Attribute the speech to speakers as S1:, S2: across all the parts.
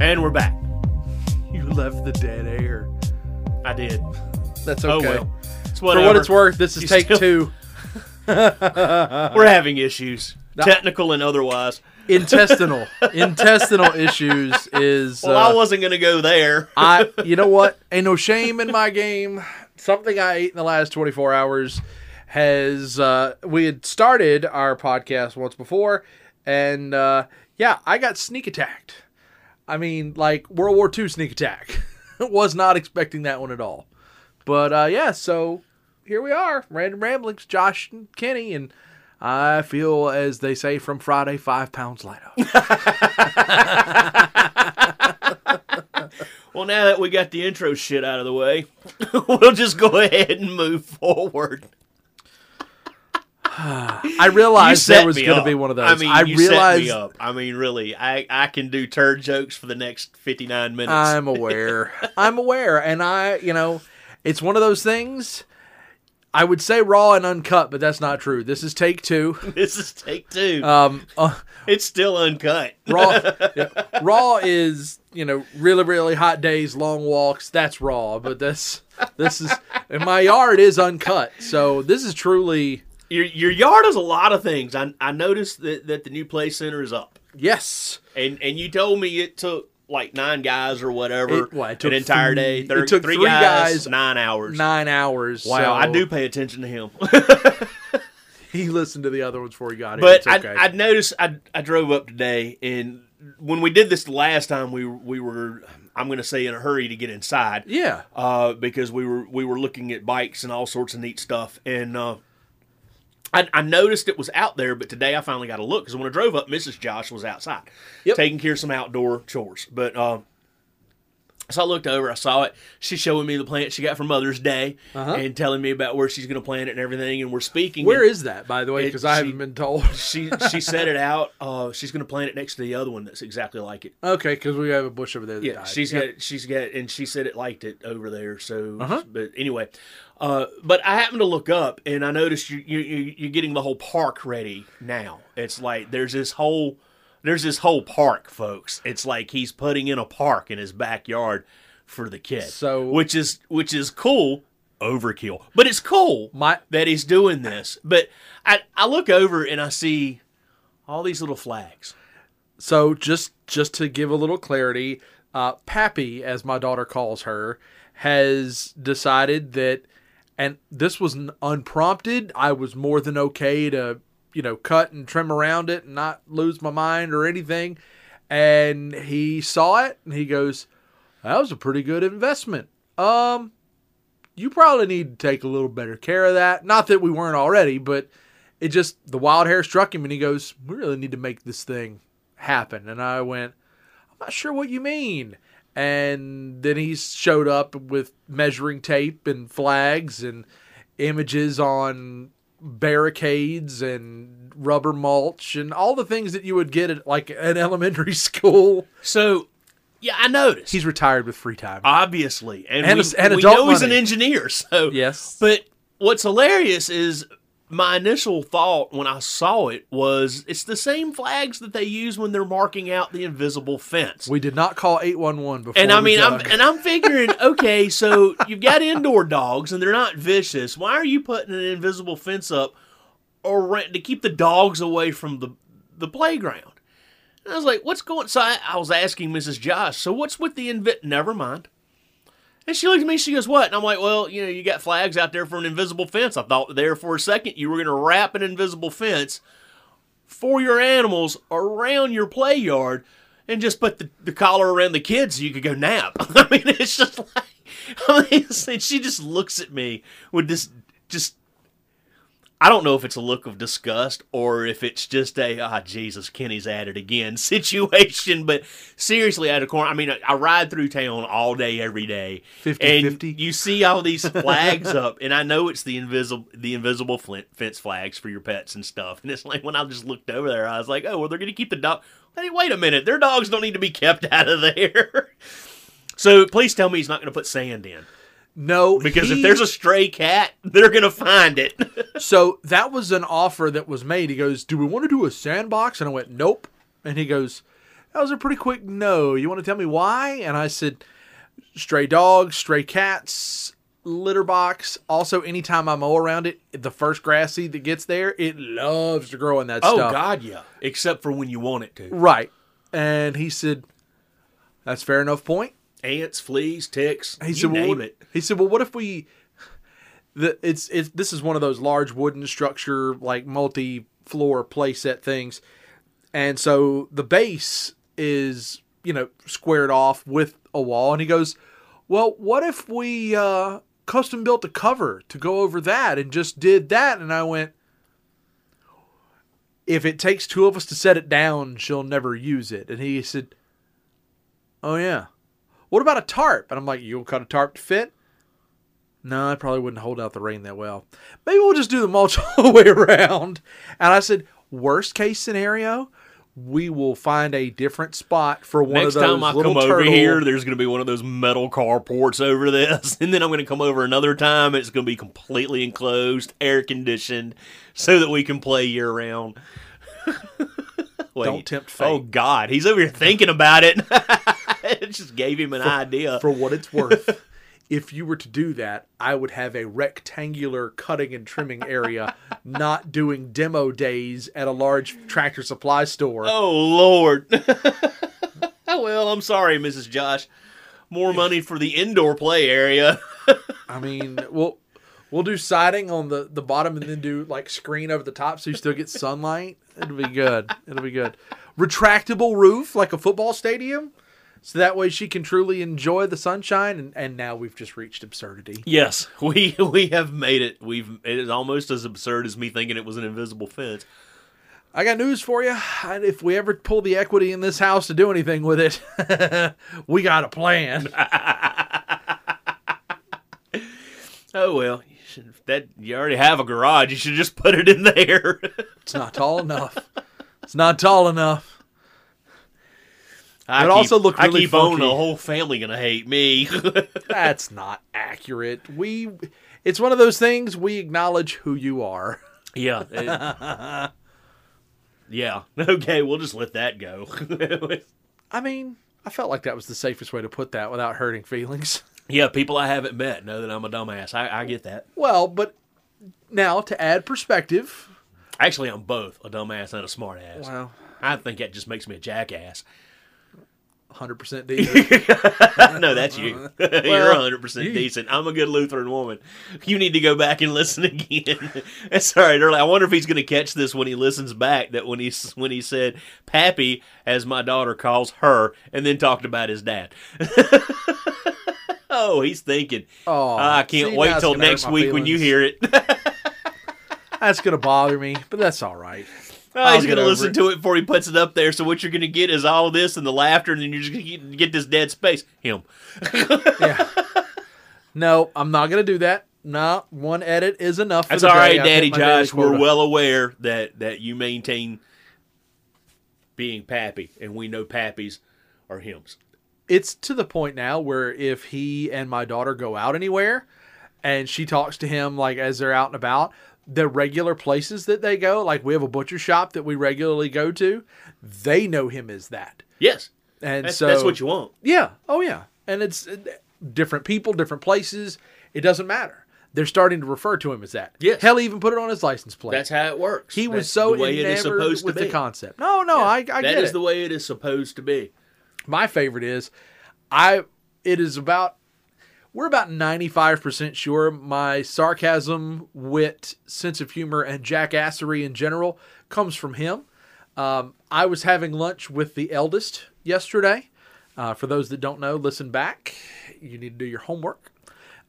S1: And we're back.
S2: You left the dead air.
S1: I did.
S2: That's
S1: Oh
S2: okay.
S1: well. It's
S2: For what it's worth, this is
S1: You
S2: take
S1: still-
S2: two.
S1: We're having issues, technical and otherwise.
S2: Intestinal. Intestinal issues is.
S1: Well,
S2: uh,
S1: I wasn't going to go there.
S2: I, you know what? Ain't no shame in my game. Something I ate in the last 24 hours has. Uh, we had started our podcast once before, and uh, yeah, I got sneak attacked. I mean, like World War II sneak attack. Was not expecting that one at all. But uh, yeah, so here we are, random ramblings, Josh and Kenny, and I feel as they say from Friday, five pounds lighter.
S1: Well, now that we got the intro shit out of the way, we'll just go ahead and move forward.
S2: I realized there was going to be one of those.
S1: I mean, you
S2: realized
S1: set me up. I mean, really, I, I can do turd jokes for the next 59 minutes.
S2: I'm aware. I'm aware, and I, you know, it's one of those things. I would say raw and uncut, but that's not true. This is take two.
S1: this is take two.
S2: Um, uh,
S1: it's still uncut.
S2: raw, yeah, raw is you know really really hot days, long walks. That's raw, but this this is and my yard is uncut. So this is truly
S1: Your, your yard is a lot of things. I, I noticed that, that the new play center is up.
S2: yes.
S1: And and you told me it took like nine guys or whatever
S2: It- what, it took
S1: an entire
S2: three-
S1: day.
S2: it took
S1: three,
S2: three
S1: guys,
S2: guys,
S1: nine hours.
S2: Nine hours.
S1: Wow,
S2: so
S1: I do pay attention to him.
S2: He listened to the other ones before he got
S1: but
S2: here. It's okay.
S1: I, I noticed I, I drove up today, and when we did this the last time, we we were I'm going to say in a hurry to get inside.
S2: yeah.
S1: uh, because we were we were looking at bikes and all sorts of neat stuff, and uh, I, I noticed it was out there. But today I finally got a look because when I drove up, Mrs. Josh was outside
S2: Yep.
S1: taking care of some outdoor chores. But uh, so I looked over, I saw it. She's showing me the plant she got for Mother's Day
S2: Uh-huh.
S1: and telling me about where she's going to plant it and everything. And we're speaking.
S2: Where is that, by the way? Because I haven't been told.
S1: she she set it out? Uh, she's going to plant it next to the other one that's exactly like it.
S2: Okay, because we have a bush over there. That
S1: Yeah,
S2: died.
S1: she's
S2: Yeah.
S1: got she's got and she said it liked it over there. So,
S2: Uh-huh.
S1: but anyway, uh, but I happened to look up and I noticed you you you- you're getting the whole park ready now. It's like there's this whole there's this whole park, folks. It's like he's putting in a park in his backyard for the kid.
S2: So-
S1: which is which is cool. Overkill, but it's cool
S2: My-
S1: that he's doing this. But I I look over and I see all these little flags.
S2: So just just to give a little clarity, uh, Pappy, as my daughter calls her, has decided that, and this was unprompted. I was more than okay to you know cut and trim around it and not lose my mind or anything. And he saw it and he goes, "That was a pretty good investment." Um, you probably need to take a little better care of that. Not that we weren't already, but it just the wild hair struck him and he goes, "We really need to make this thing happen." And I went, "I'm not sure what you mean." And then he showed up with measuring tape and flags and images on barricades and rubber mulch and all the things that you would get at like an elementary school.
S1: So, yeah, I noticed.
S2: He's retired with free time.
S1: obviously, and,
S2: And
S1: we,
S2: a- and
S1: we know he's an engineer. So
S2: Yes.
S1: but what's hilarious is my initial thought when I saw it was it's the same flags that they use when they're marking out the invisible fence.
S2: we did not call 811 before.
S1: and I mean, I'm and I'm figuring, okay, so you've got indoor dogs and they're not vicious. Why are you putting an invisible fence up or rent to keep the dogs away from the the playground? And I was like, what's going? So I, I was asking Mrs. Josh, so what's with the invi? Never mind. And she looked at me. She goes, "What?" And I'm like, "Well, you know, you got flags out there for an invisible fence. I thought there for a second you were going to wrap an invisible fence for your animals around your play yard and just put the, the collar around the kids so you could go nap. I mean, it's just like, I mean, she just looks at me with this, just, I don't know if it's a look of disgust or if it's just a, ah, Jesus, Kenny's at it again situation. But seriously, at a corner, I mean, I, ride through town all day, every day.
S2: 50,
S1: and
S2: 50.
S1: you see all these flags up, and I know it's the invisible, the invisible flint, fence flags for your pets and stuff. And it's like when I just looked over there, I was like, oh, well, they're going to keep the dog. Hey, wait a minute, their dogs don't need to be kept out of there. so please tell me he's not going to put sand in
S2: no
S1: because if there's a stray cat, they're going to find it.
S2: So that was an offer that was made. He goes, "Do we want to do a sandbox?" And I went, "Nope." And he goes, That was a pretty quick no. You want to tell me why? And I said, stray dogs, stray cats, litter box. Also, anytime I mow around it, the first grass seed that gets there, it loves to grow in that
S1: Oh
S2: stuff.
S1: Oh God, yeah. Except for when you want it to.
S2: Right. And he said, that's fair enough point.
S1: Ants, fleas, ticks.
S2: He said, well,
S1: name
S2: what,
S1: it.
S2: He said, well, what if we? The, it's it's this is one of those large wooden structure like multi floor playset things, and so the base is you know squared off with a wall, and he goes, well, what if we uh, custom built a cover to go over that and just did that? And I went. If it takes two of us to set it down, she'll never use it. And he said, Oh, yeah. What about a tarp? And I'm like, You'll cut a tarp to fit? No, I probably wouldn't hold out the rain that well. Maybe we'll just do the mulch all the way around. And I said, Worst case scenario, we will find a different spot for one
S1: Next
S2: of those Next
S1: time I come over here, there's going to be one of those metal carports over this, and then I'm going to come over another time. It's going to be completely enclosed, air conditioned, so that we can play year round. Wait.
S2: Don't tempt oh, fate.
S1: Oh God, he's over here thinking about it. It just gave him an idea.
S2: for what it's worth. if you were to do that, I would have a rectangular cutting and trimming area, not doing demo days at a large tractor supply store.
S1: Oh Lord. well, I'm sorry, Mrs. Josh. More money for the indoor play area.
S2: I mean, we'll we'll do siding on the the bottom and then do like screen over the top so you still get sunlight. It'll be good. It'll be good. Retractable roof like a football stadium. So that way she can truly enjoy the sunshine and, and now we've just reached absurdity.
S1: yes, we we have made it. We've it is almost as absurd as me thinking it was an invisible fence.
S2: I got news for you. If we ever pull the equity in this house to do anything with it, we got a plan.
S1: Oh well, you should, that you already have a garage. You should just put it in there.
S2: It's not tall enough. It's not tall enough.
S1: I keep-
S2: also looked
S1: I
S2: really
S1: keep owning
S2: funky.
S1: the whole family gonna hate me.
S2: That's not accurate. We it's one of those things we acknowledge who you are.
S1: yeah. it- yeah. Okay, we'll just let that go.
S2: I mean, I felt like that was the safest way to put that without hurting feelings.
S1: yeah, people I haven't met know that I'm a dumbass. I, I get that.
S2: Well, but now to add perspective.
S1: Actually, I'm both a dumbass and a smartass.
S2: Wow.
S1: I think that just makes me a jackass.
S2: 100% decent.
S1: no, that's you. You're 100%
S2: you-
S1: decent. I'm a good Lutheran woman. You need to go back and listen again. That's all right. Early. I wonder if he's going to catch this when he listens back. That when he when he said "Pappy," as my daughter calls her, and then talked about his dad. oh, he's thinking.
S2: Oh,
S1: I can't
S2: see,
S1: wait till next week when you hear it.
S2: That's going to bother me, but that's all right.
S1: Oh, he's going to listen
S2: it.
S1: to it before he puts it up there. So what you're going to get is all this and the laughter, and then you're just going to get this dead space. Him.
S2: Yeah. No, I'm not going to do that. No, one edit is enough. For
S1: That's
S2: the
S1: all right, Daddy Josh. We're well aware that that you maintain being pappy, and we know pappies are hymns.
S2: It's to the point now where if he and my daughter go out anywhere, and she talks to him like as they're out and about, the regular places that they go, like we have a butcher shop that we regularly go to, they know him as that.
S1: Yes,
S2: And
S1: that's,
S2: so
S1: that's what you want.
S2: Yeah. Oh, yeah. And it's uh, different people, different places. It doesn't matter. They're starting to refer to him as that.
S1: Yes.
S2: Hell, he even put it on his license plate.
S1: That's how it works.
S2: he was so
S1: the way it is supposed
S2: with
S1: to be.
S2: the concept. No, no, I, I
S1: That
S2: get
S1: is
S2: it.
S1: the way it is supposed to be.
S2: My favorite is, I. It is about. We're about ninety five percent sure my sarcasm, wit, sense of humor, and jackassery in general comes from him. Um, I was having lunch with the eldest yesterday. Uh, for those that don't know, listen back. You need to do your homework.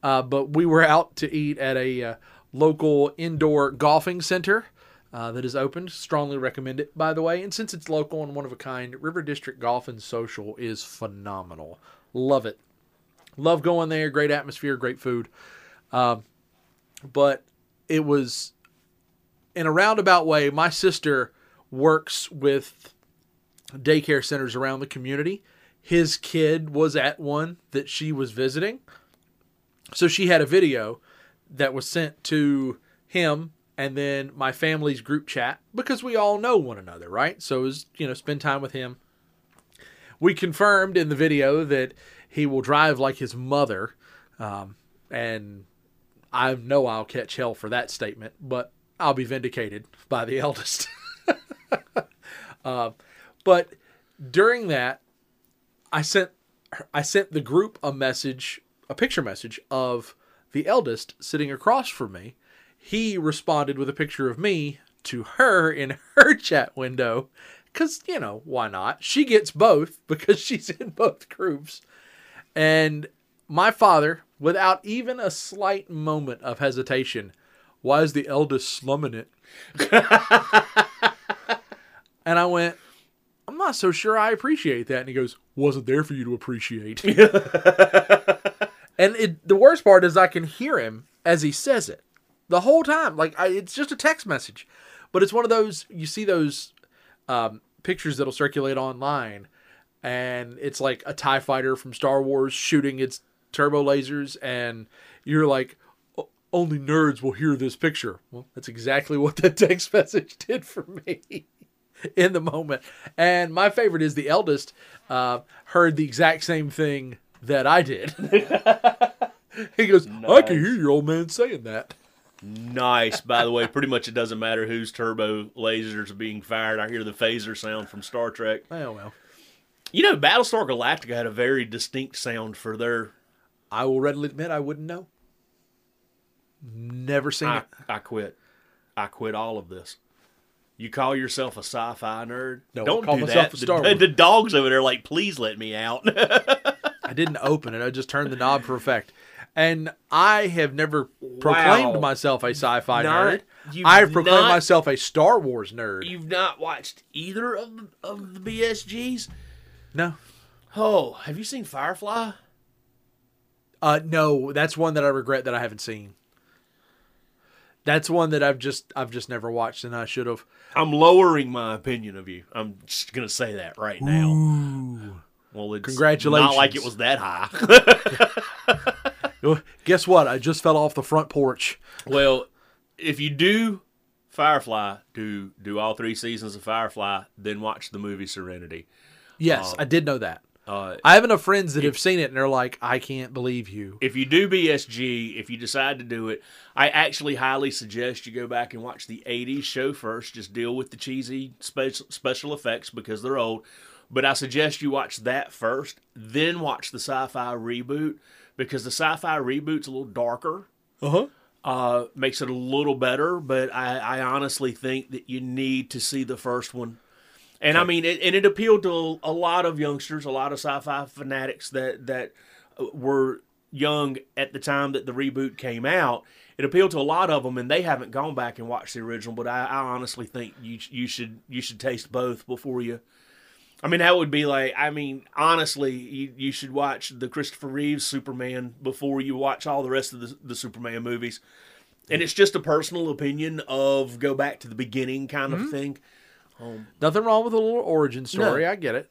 S2: Uh, but we were out to eat at a uh, local indoor golfing center uh, that is opened. Strongly recommend it, by the way. And since it's local and one of a kind, River District Golf and Social is phenomenal. Love it. Love going there. Great atmosphere, great food. Um, but it was in a roundabout way. My sister works with daycare centers around the community. His kid was at one that she was visiting. So she had a video that was sent to him and then my family's group chat because we all know one another, right? So it was, you know, spend time with him. we confirmed in the video that he will drive like his mother, um, and I know I'll catch hell for that statement, but I'll be vindicated by the eldest. uh, but during that, I sent I sent the group a message, a picture message of the eldest sitting across from me. He responded with a picture of me to her in her chat window because, you know, why not? She gets both because she's in both groups. And my father, without even a slight moment of hesitation, why is the eldest slumming it? and I went, I'm not so sure I appreciate that. And he goes, wasn't there for you to appreciate. and it, the worst part is I can hear him as he says it the whole time. Like I, it's just a text message, but it's one of those you see those um, pictures that'll circulate online, and it's like a Tie Fighter from Star Wars shooting its turbo lasers, and you're like, only nerds will hear this picture. Well, that's exactly what that text message did for me. In the moment, and my favorite is the eldest uh, heard the exact same thing that I did. he goes, "I can hear your old man saying that."
S1: Nice. By the way, pretty much it doesn't matter whose turbo lasers are being fired. I hear the phaser sound from Star Trek.
S2: Oh well.
S1: You know, Battlestar Galactica had a very distinct sound for their.
S2: I will readily admit I wouldn't know. Never seen
S1: I,
S2: it.
S1: I quit. I quit all of this. You call yourself a sci-fi nerd?
S2: No,
S1: Don't
S2: call
S1: do
S2: myself
S1: that.
S2: a Star
S1: the,
S2: Wars.
S1: the dogs over there, like, please let me out.
S2: I didn't open it. I just turned the knob for effect. And I have never proclaimed
S1: Wow.
S2: myself a sci-fi
S1: Not-
S2: nerd. I have proclaimed
S1: not-
S2: myself a Star Wars nerd.
S1: You've not watched either of of the BSGs?
S2: No.
S1: Oh, have you seen Firefly?
S2: Uh, no, that's one that I regret that I haven't seen. That's one that I've just I've just never watched and I should have.
S1: I'm lowering my opinion of you. I'm just gonna say that right now. Well, it's
S2: Congratulations.
S1: Not like it was that high.
S2: Guess what? I just fell off the front porch.
S1: well, if you do Firefly, do do all three seasons of Firefly, then watch the movie Serenity.
S2: Yes, I did know that.
S1: Uh,
S2: I have enough friends that have seen it and they're like, I can't believe you.
S1: if you do BSG, if you decide to do it, I actually highly suggest you go back and watch the 80s show first. Just deal with the cheesy special, special effects because they're old. But I suggest you watch that first, then watch the sci fi reboot because the sci fi reboot's a little darker.
S2: Uh-huh.
S1: Uh, makes it a little better, but I, I honestly think that you need to see the first one. And I mean, it, and it appealed to a lot of youngsters, a lot of sci-fi fanatics that that uh, were young at the time that the reboot came out. It appealed to a lot of them, and they haven't gone back and watched the original. But I, I honestly think you you should you should taste both before you. I mean, that would be like. I mean, honestly, you, you should watch the Christopher Reeves Superman before you watch all the rest of the, the Superman movies. And it's just a personal opinion of go back to the beginning kind of thing.
S2: Nothing wrong with a little origin story.
S1: No.
S2: I get it.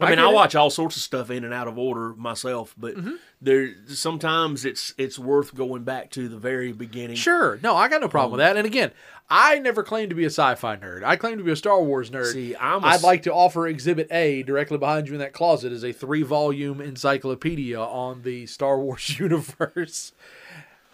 S1: I, mean,
S2: get
S1: I
S2: it.
S1: watch all sorts of stuff in and out of order myself, but mm-hmm. there sometimes it's it's worth going back to the very beginning.
S2: Sure. No, I got no problem um, with that. And again, I never claimed to be a sci-fi nerd. I claim to be a Star Wars nerd.
S1: See, I'm a
S2: I'd like to offer Exhibit A directly behind you in that closet is a three-volume encyclopedia on the Star Wars universe.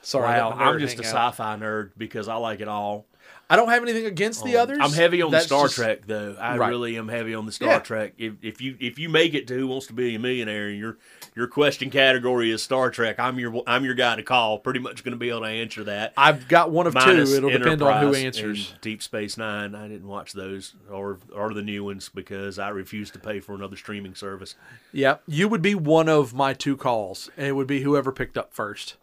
S2: Sorry,
S1: wow, I'm just a sci-fi nerd because I like it all.
S2: I don't have anything against the um, others.
S1: I'm heavy on
S2: That's
S1: the Star
S2: just-
S1: Trek though. I
S2: Right.
S1: really am heavy on the Star
S2: Yeah.
S1: Trek. If, if you if you make it to Who Wants to Be a Millionaire and your your question category is Star Trek, I'm your I'm your guy to call. Pretty much going to be able to answer that.
S2: I've got one of
S1: Minus
S2: two. It'll depend on who answers.
S1: Deep Space Nine. I didn't watch those or or the new ones because I refuse to pay for another streaming service.
S2: Yeah, you would be one of my two calls, and it would be whoever picked up first.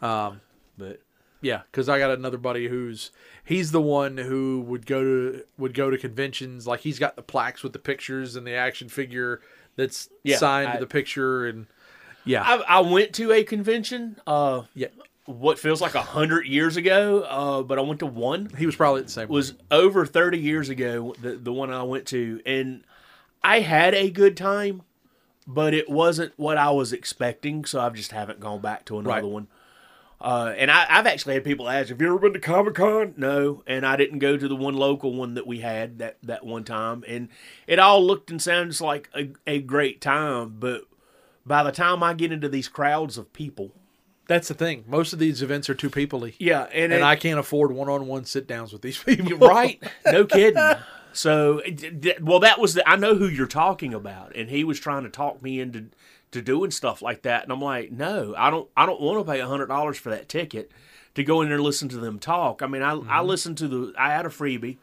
S1: Um, but
S2: Yeah, because I got another buddy who's he's the one who would go to would go to conventions. Like he's got the plaques with the pictures and the action figure that's
S1: Yeah,
S2: signed
S1: I-
S2: to the picture, and yeah,
S1: I, I went to a convention. Uh,
S2: yeah,
S1: what feels like a hundred years ago. Uh, but I went to one.
S2: he was probably the same.
S1: was over 30 years ago the, the one i went to and i had a good time but it wasn't what i was expecting so i just haven't gone back to another
S2: Right.
S1: one Uh, and I, I've actually had people ask, "Have you ever been to Comic Con?" No, and I didn't go to the one local one that we had that that one time, and it all looked and sounded like a, a great time. But by the time I get into these crowds of people,
S2: That's the thing. Most of these events are too peoply.
S1: yeah, and,
S2: And
S1: it-
S2: I can't afford one-on-one sit-downs with these people.
S1: right? No kidding. So, well, that was the. I know who you're talking about, and he was trying to talk me into to doing stuff like that, and I'm like, no, I don't. I don't want to pay a hundred dollars for that ticket to go in there and listen to them talk. I mean, I I mm-hmm. listened to the. I had a freebie.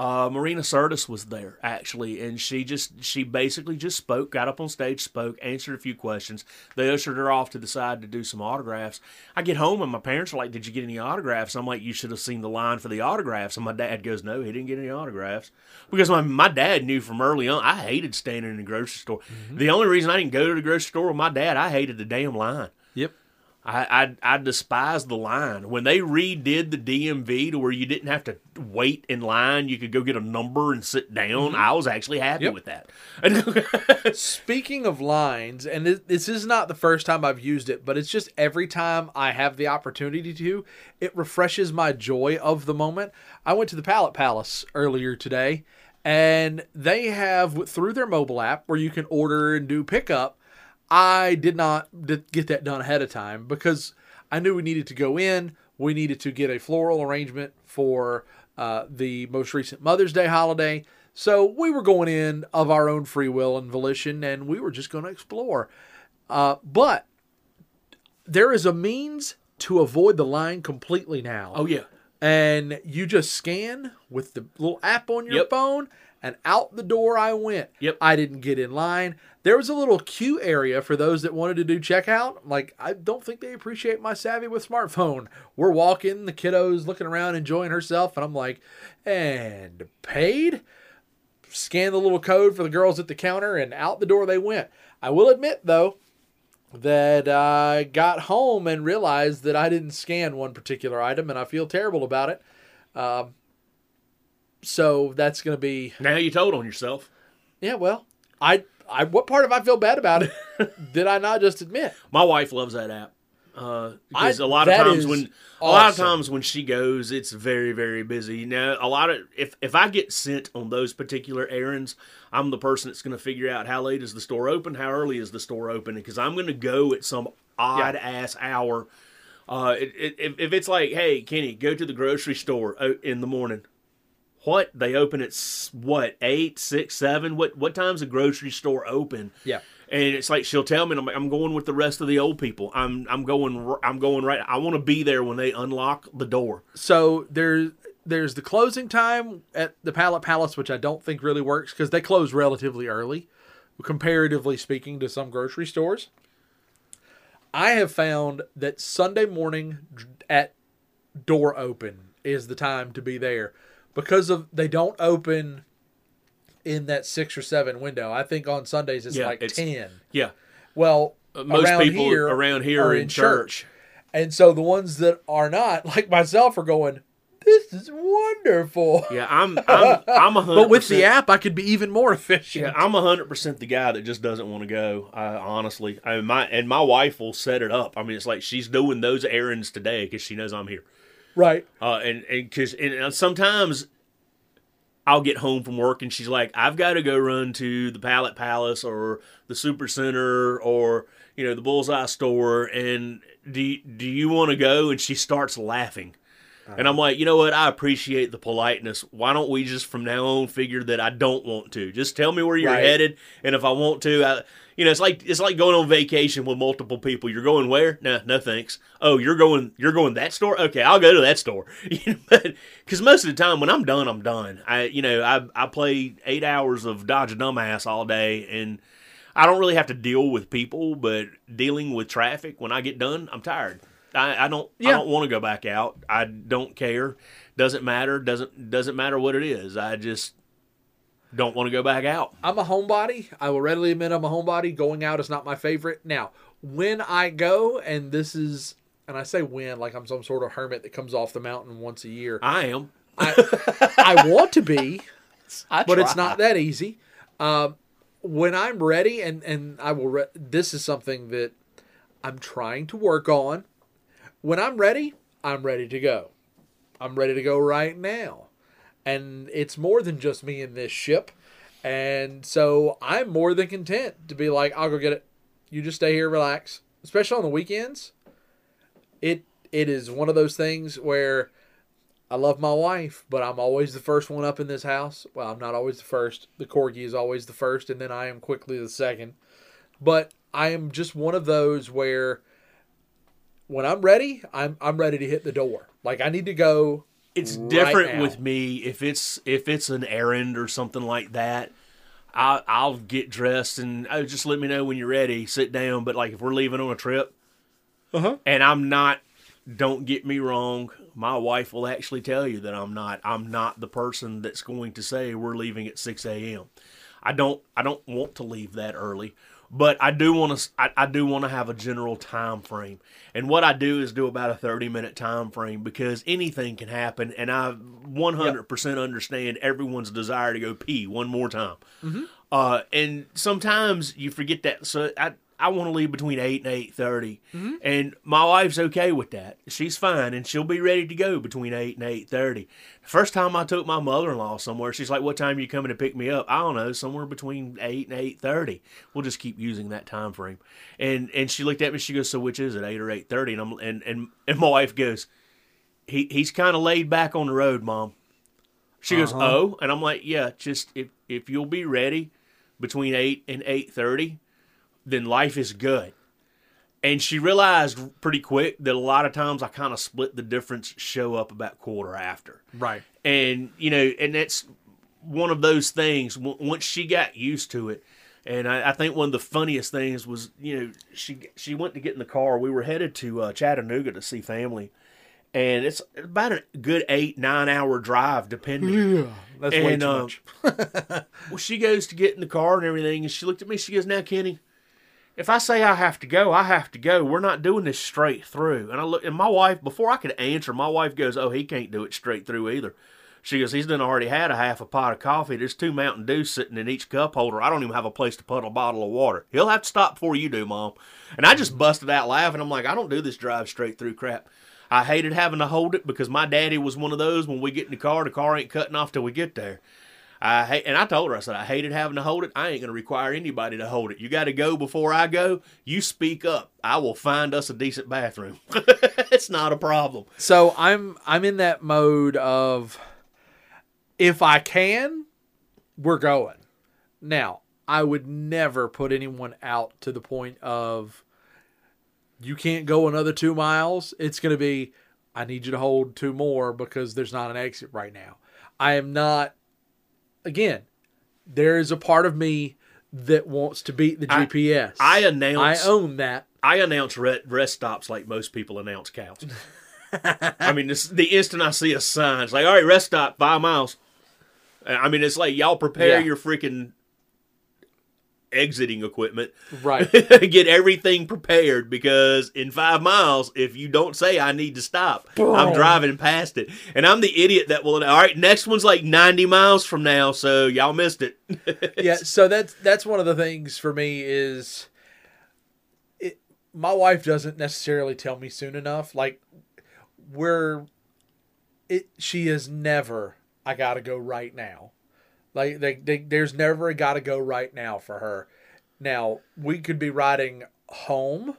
S1: Uh, Marina Sirtis was there actually, and she just she basically just spoke, got up on stage, spoke, answered a few questions. They ushered her off to the side to do some autographs. I get home and my parents are like, "Did you get any autographs?" I'm like, "You should have seen the line for the autographs." And my dad goes, "No, he didn't get any autographs," because my my dad knew from early on I hated standing in the grocery store. The only reason I didn't go to the grocery store with my dad, I hated the damn line.
S2: Yep.
S1: I, I I despise the line. When they redid the DMV to where you didn't have to wait in line, you could go get a number and sit down. Mm-hmm. I was actually happy
S2: Yep.
S1: with that.
S2: Speaking of lines, and this, this is not the first time I've used it, but it's just every time I have the opportunity to, it refreshes my joy of the moment. I went to the Pallet Palace earlier today, and they have through their mobile app where you can order and do pickup. I did not get that done ahead of time because I knew we needed to go in. We needed to get a floral arrangement for uh, the most recent Mother's Day holiday. So we were going in of our own free will and volition, and we were just going to explore. Uh, but there is a means to avoid the line completely now
S1: oh yeah,
S2: and you just scan with the little app on your
S1: Yep.
S2: phone and out the door I went.
S1: Yep.
S2: I didn't get in line. There was a little queue area for those that wanted to do checkout. Like I don't think they appreciate my savvy with smartphone. We're walking, the kiddo's looking around enjoying herself and I'm like, "And paid?" Scan the little code for the girls at the counter and out the door they went. I will admit though, that I got home and realized that I didn't scan one particular item, and I feel terrible about it. Um, so that's going to be
S1: now you told on yourself.
S2: yeah. Well, I I what part of I feel bad about it did I not just admit?
S1: My wife loves that app. Uh, because
S2: I-
S1: a lot of times when a lot of times when she goes, it's very very busy. You know, a lot of if if I get sent on those particular errands, I'm the person that's going to figure out how late is the store open, how early is the store open, because I'm going to go at some odd ass hour. Uh, it, it, if, if it's like, hey Kenny, go to the grocery store uh, in the morning. What they open at what eight, six, seven? What what time's the grocery store open?
S2: Yeah.
S1: and it's like she'll tell me, and I'm, like, I'm going with the rest of the old people. I'm I'm going I'm going right. I want to be there when they unlock the door.
S2: So there's there's the closing time at the Pallet Palace, which I don't think really works because they close relatively early, comparatively speaking to some grocery stores. I have found that Sunday morning at door open is the time to be there because of they don't open in that six or seven window. I think on Sundays it's
S1: Yeah,
S2: like
S1: it's-
S2: ten.
S1: Yeah,
S2: Well, uh,
S1: most
S2: around
S1: people
S2: here
S1: around here
S2: are
S1: in church.
S2: and so the ones that are not, like myself, are going. This is wonderful.
S1: Yeah, I'm I'm I'm a hundred.
S2: But with the app, I could be even more efficient.
S1: Yeah, I'm hundred percent the guy that just doesn't want to go. I, honestly, I, my and my wife will set it up. I mean, it's like she's doing those errands today because she knows I'm here.
S2: Right.
S1: Uh, and and because and, and sometimes I'll get home from work and she's like, I've got to go run to the Pallet Palace or the Super Center or you know the Bullseye Store. And do do you want to go? And she starts laughing. And I'm like, you know what? I appreciate the politeness. Why don't we just from now on figure that I don't want to? Just tell me where you're
S2: Right.
S1: headed, and if I want to, I, you know, it's like it's like going on vacation with multiple people. You're going where? No, no thanks. Oh, you're going you're going that store? Okay, I'll go to that store. Because most of the time when I'm done, I'm done. I you know I I play eight hours of Dodge a Dumbass all day, and I don't really have to deal with people, but dealing with traffic when I get done, I'm tired. I, I don't I don't want to go back out. I don't care. Doesn't matter. Doesn't doesn't matter what it is. I just don't want to go back out.
S2: I'm a homebody. I will readily admit I'm a homebody. Going out is not my favorite. Now, when I go, and this is, and I say when, like I'm some sort of hermit that comes off the mountain once a year.
S1: I am.
S2: I, I want to be,
S1: I
S2: but it's not that easy. Um, when I'm ready, and and I will. Re- this is something that I'm trying to work on. When I'm ready, I'm ready to go. I'm ready to go right now. And it's more than just me in this ship. And so I'm more than content to be like, I'll go get it. You just stay here, relax. Especially on the weekends. It it is one of those things where I love my wife, but I'm always the first one up in this house. Well, I'm not always the first. The corgi is always the first, and then I am quickly the second. But I am just one of those where when I'm ready, I'm I'm ready to hit the door. Like I need to go.
S1: It's
S2: right
S1: different
S2: now.
S1: with me if it's if it's an errand or something like that. I, I'll get dressed and oh, just let me know when you're ready. Sit down. But like if we're leaving on a trip,
S2: Uh-huh.
S1: and I'm not. Don't get me wrong. My wife will actually tell you that I'm not. I'm not the person that's going to say we're leaving at 6 a.m. I don't. I don't want to leave that early, but I do want to. I, I do want to have a general time frame. And what I do is do about a 30 minute time frame because anything can happen, and I 100% understand everyone's desire to go pee one more time. Uh, and sometimes you forget that. So I I want to leave between eight and eight and my wife's okay with that. She's fine, and she'll be ready to go between eight and eight thirty. The first time I took my mother in law somewhere, she's like, "What time are you coming to pick me up?" I don't know, somewhere between eight and eight thirty. We'll just keep using that time frame. And and she looked at me. She goes, "So which is it, eight or eight 30? And I'm and and and my wife goes, "He he's kind of laid back on the road, mom." She goes,
S2: Uh-huh.
S1: "Oh," and I'm like, "Yeah, just if if you'll be ready between eight and eight thirty, then life is good." And she realized pretty quick that a lot of times I kind of split the difference, show up about quarter after,
S2: Right.
S1: and you know, and that's one of those things. w- Once she got used to it, and I, I think one of the funniest things was, you know, she she went to get in the car. We were headed to uh, Chattanooga to see family, and it's about a good eight nine hour drive, depending.
S2: Yeah. That's way
S1: And,
S2: too
S1: um,
S2: much.
S1: Well, she goes to get in the car and everything, and she looked at me. She goes, "Now, Kenny, if I say I have to go, I have to go. We're not doing this straight through." And I look, and my wife, before I could answer, my wife goes, "Oh, he can't do it straight through either." She goes, "He's done already had a half a pot of coffee. There's two Mountain Dew sitting in each cup holder. I don't even have a place to put a bottle of water. He'll have to stop before you do, Mom." And I just busted out laughing. I'm like, "I don't do this drive straight through crap." I hated having to hold it because my daddy was one of those. When we get in the car, the car ain't cutting off till we get there. I hate, and I told her, I said, I hated having to hold it. I ain't going to require anybody to hold it. You got to go before I go. You speak up. I will find us a decent bathroom. it's not a problem.
S2: So I'm I'm in that mode of if I can, we're going. Now, I would never put anyone out to the point of you can't go another two miles. It's going to be I need you to hold two more because there's not an exit right now. I am not. Again, there is a part of me that wants to beat the GPS.
S1: I announce,
S2: I own that.
S1: I announce re- rest stops like most people announce cows. I mean, this, the instant I see a sign, it's like, all right, rest stop, five miles. I mean, it's like y'all prepare
S2: Yeah.
S1: your freaking exiting equipment.
S2: Right.
S1: get everything prepared because in five miles, if you don't say I need to stop, I'm driving past it, and I'm the idiot that will. All right, next one's like 90 miles from now, so y'all missed it.
S2: yeah so that's that's one of the things for me is it my wife doesn't necessarily tell me soon enough like we're it she is never i gotta go right now like they, they, there's never a gotta go right now for her now we could be riding home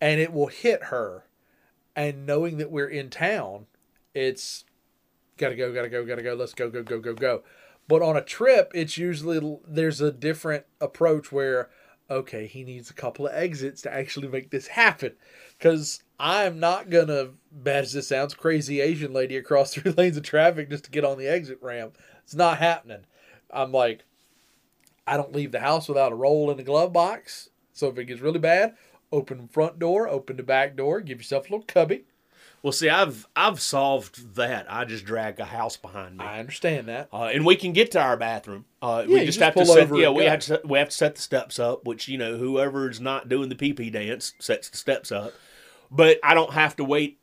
S2: and it will hit her and knowing that we're in town it's gotta go gotta go gotta go let's go go go go go but on a trip, it's usually there's a different approach where, okay, he needs a couple of exits to actually make this happen. Because I'm not gonna, bad as this sounds, crazy Asian lady across three lanes of traffic just to get on the exit ramp. It's not happening. I'm like, I don't leave the house without a roll in the glove box. So if it gets really bad, open the front door, open the back door, give yourself a little cubby.
S1: well, see, I've I've solved that. I just drag a house behind me.
S2: I understand that.
S1: Uh, and we can get to our bathroom. Uh,
S2: Yeah,
S1: we just
S2: just
S1: have to set. Yeah, we
S2: go.
S1: have to we have to set the steps up. Which you know, whoever's not doing the pee pee dance sets the steps up. But I don't have to wait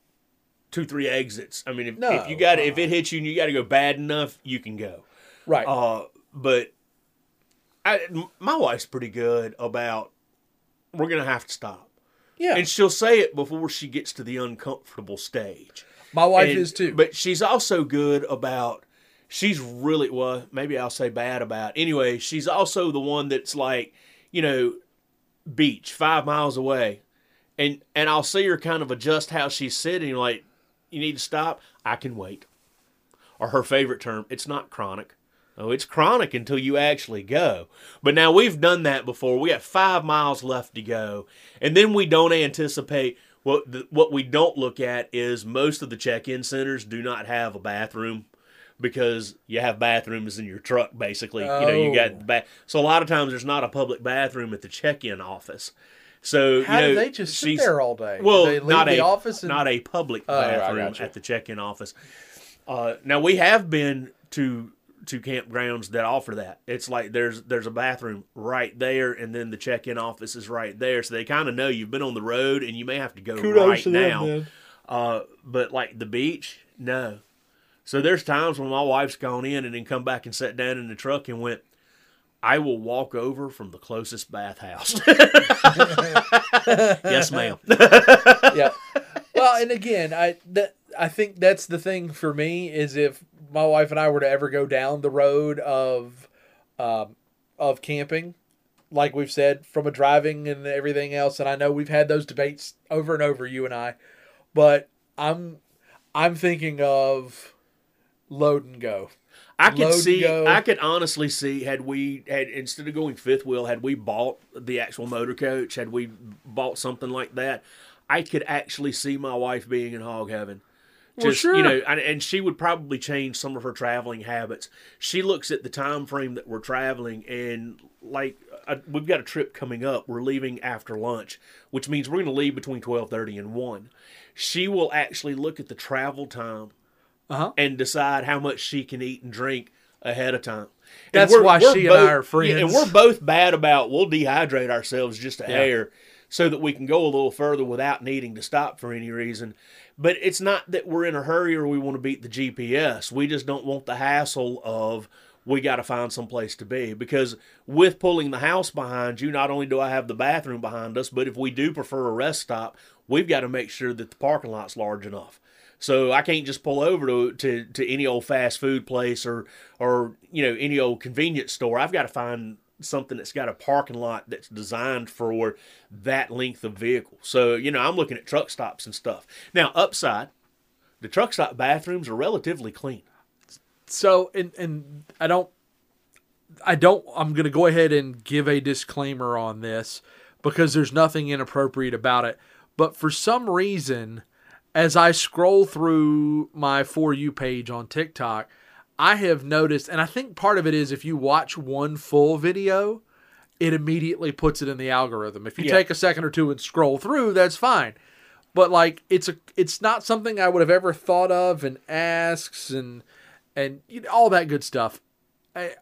S1: two three exits. I mean, if,
S2: No,
S1: if you got if it hits you and you got to go bad enough, you can go.
S2: Right.
S1: Uh, but I, m- my wife's pretty good about we're gonna have to stop.
S2: Yeah.
S1: and she'll say it before she gets to the uncomfortable stage.
S2: My wife
S1: And-
S2: is too.
S1: But she's also good about. She's really well. Maybe I'll say bad about. Anyway, she's also the one that's like, you know, beach five miles away, and and I'll see her kind of adjust how she's sitting. Like, you need to stop. I can wait. Or her favorite term, it's not chronic. Oh, it's chronic until you actually go. But now we've done that before. We have five miles left to go, and then we don't anticipate. What the, what we don't look at is most of the check-in centers do not have a bathroom because you have bathrooms in your truck. Basically, you know you
S2: Oh.
S1: got the ba- so a lot of times there's not a public bathroom at the check-in office. So
S2: How
S1: you know,
S2: do they just sit there all day?
S1: Well,
S2: they leave
S1: not
S2: the
S1: a
S2: office and
S1: not a public
S2: Oh, right,
S1: bathroom
S2: gotcha.
S1: at the check-in office. Uh, now we have been to to campgrounds that offer that. It's like there's there's a bathroom right there, and then the check-in office is right there, so they kind of know you've been on the road and you may have to go right now. Uh, but like the beach, no. So there's times when my wife's gone in and then come back and sat down in the truck and went, I will walk over from the closest bathhouse. yes, ma'am.
S2: yeah. Well, and again, I that I think that's the thing for me is if my wife and I were to ever go down the road of um, of camping, like we've said, from a driving and everything else, and I know we've had those debates over and over, you and I, but I'm I'm thinking of load and go.
S1: I could see. I could honestly see had we had instead of going fifth wheel, had we bought the actual motor coach, had we bought something like that, I could actually see my wife being in hog heaven.
S2: Well, sure.
S1: you know, and, and she would probably change some of her traveling habits. She looks at the time frame that we're traveling, and like uh, we've got a trip coming up. We're leaving after lunch, which means we're going to leave between twelve thirty and one. She will actually look at the travel time
S2: Uh-huh.
S1: and decide how much she can eat and drink ahead of time. And
S2: That's why she and I are
S1: yeah, and we're both bad about we'll dehydrate ourselves just a
S2: Yeah.
S1: hair so that we can go a little further without needing to stop for any reason. But it's not that we're in a hurry or we want to beat the GPS. We just don't want the hassle of we got to find some place to be because with pulling the house behind you, not only do I have the bathroom behind us, but if we do prefer a rest stop, we've got to make sure that the parking lot's large enough. So I can't just pull over to, to, to any old fast food place or or you know any old convenience store. I've got to find something that's got a parking lot that's designed for that length of vehicle. So you know I'm looking at truck stops and stuff. Now upside, the truck stop bathrooms are relatively clean.
S2: So and and I don't I don't I'm going to go ahead and give a disclaimer on this because there's nothing inappropriate about it. But for some reason as I scroll through my for you page on TikTok, I have noticed and I think part of it is if you watch one full video, it immediately puts it in the algorithm. If you
S1: Yeah.
S2: take a second or two and scroll through, that's fine. But like it's a it's not something I would have ever thought of and asks and and you know, all that good stuff. I,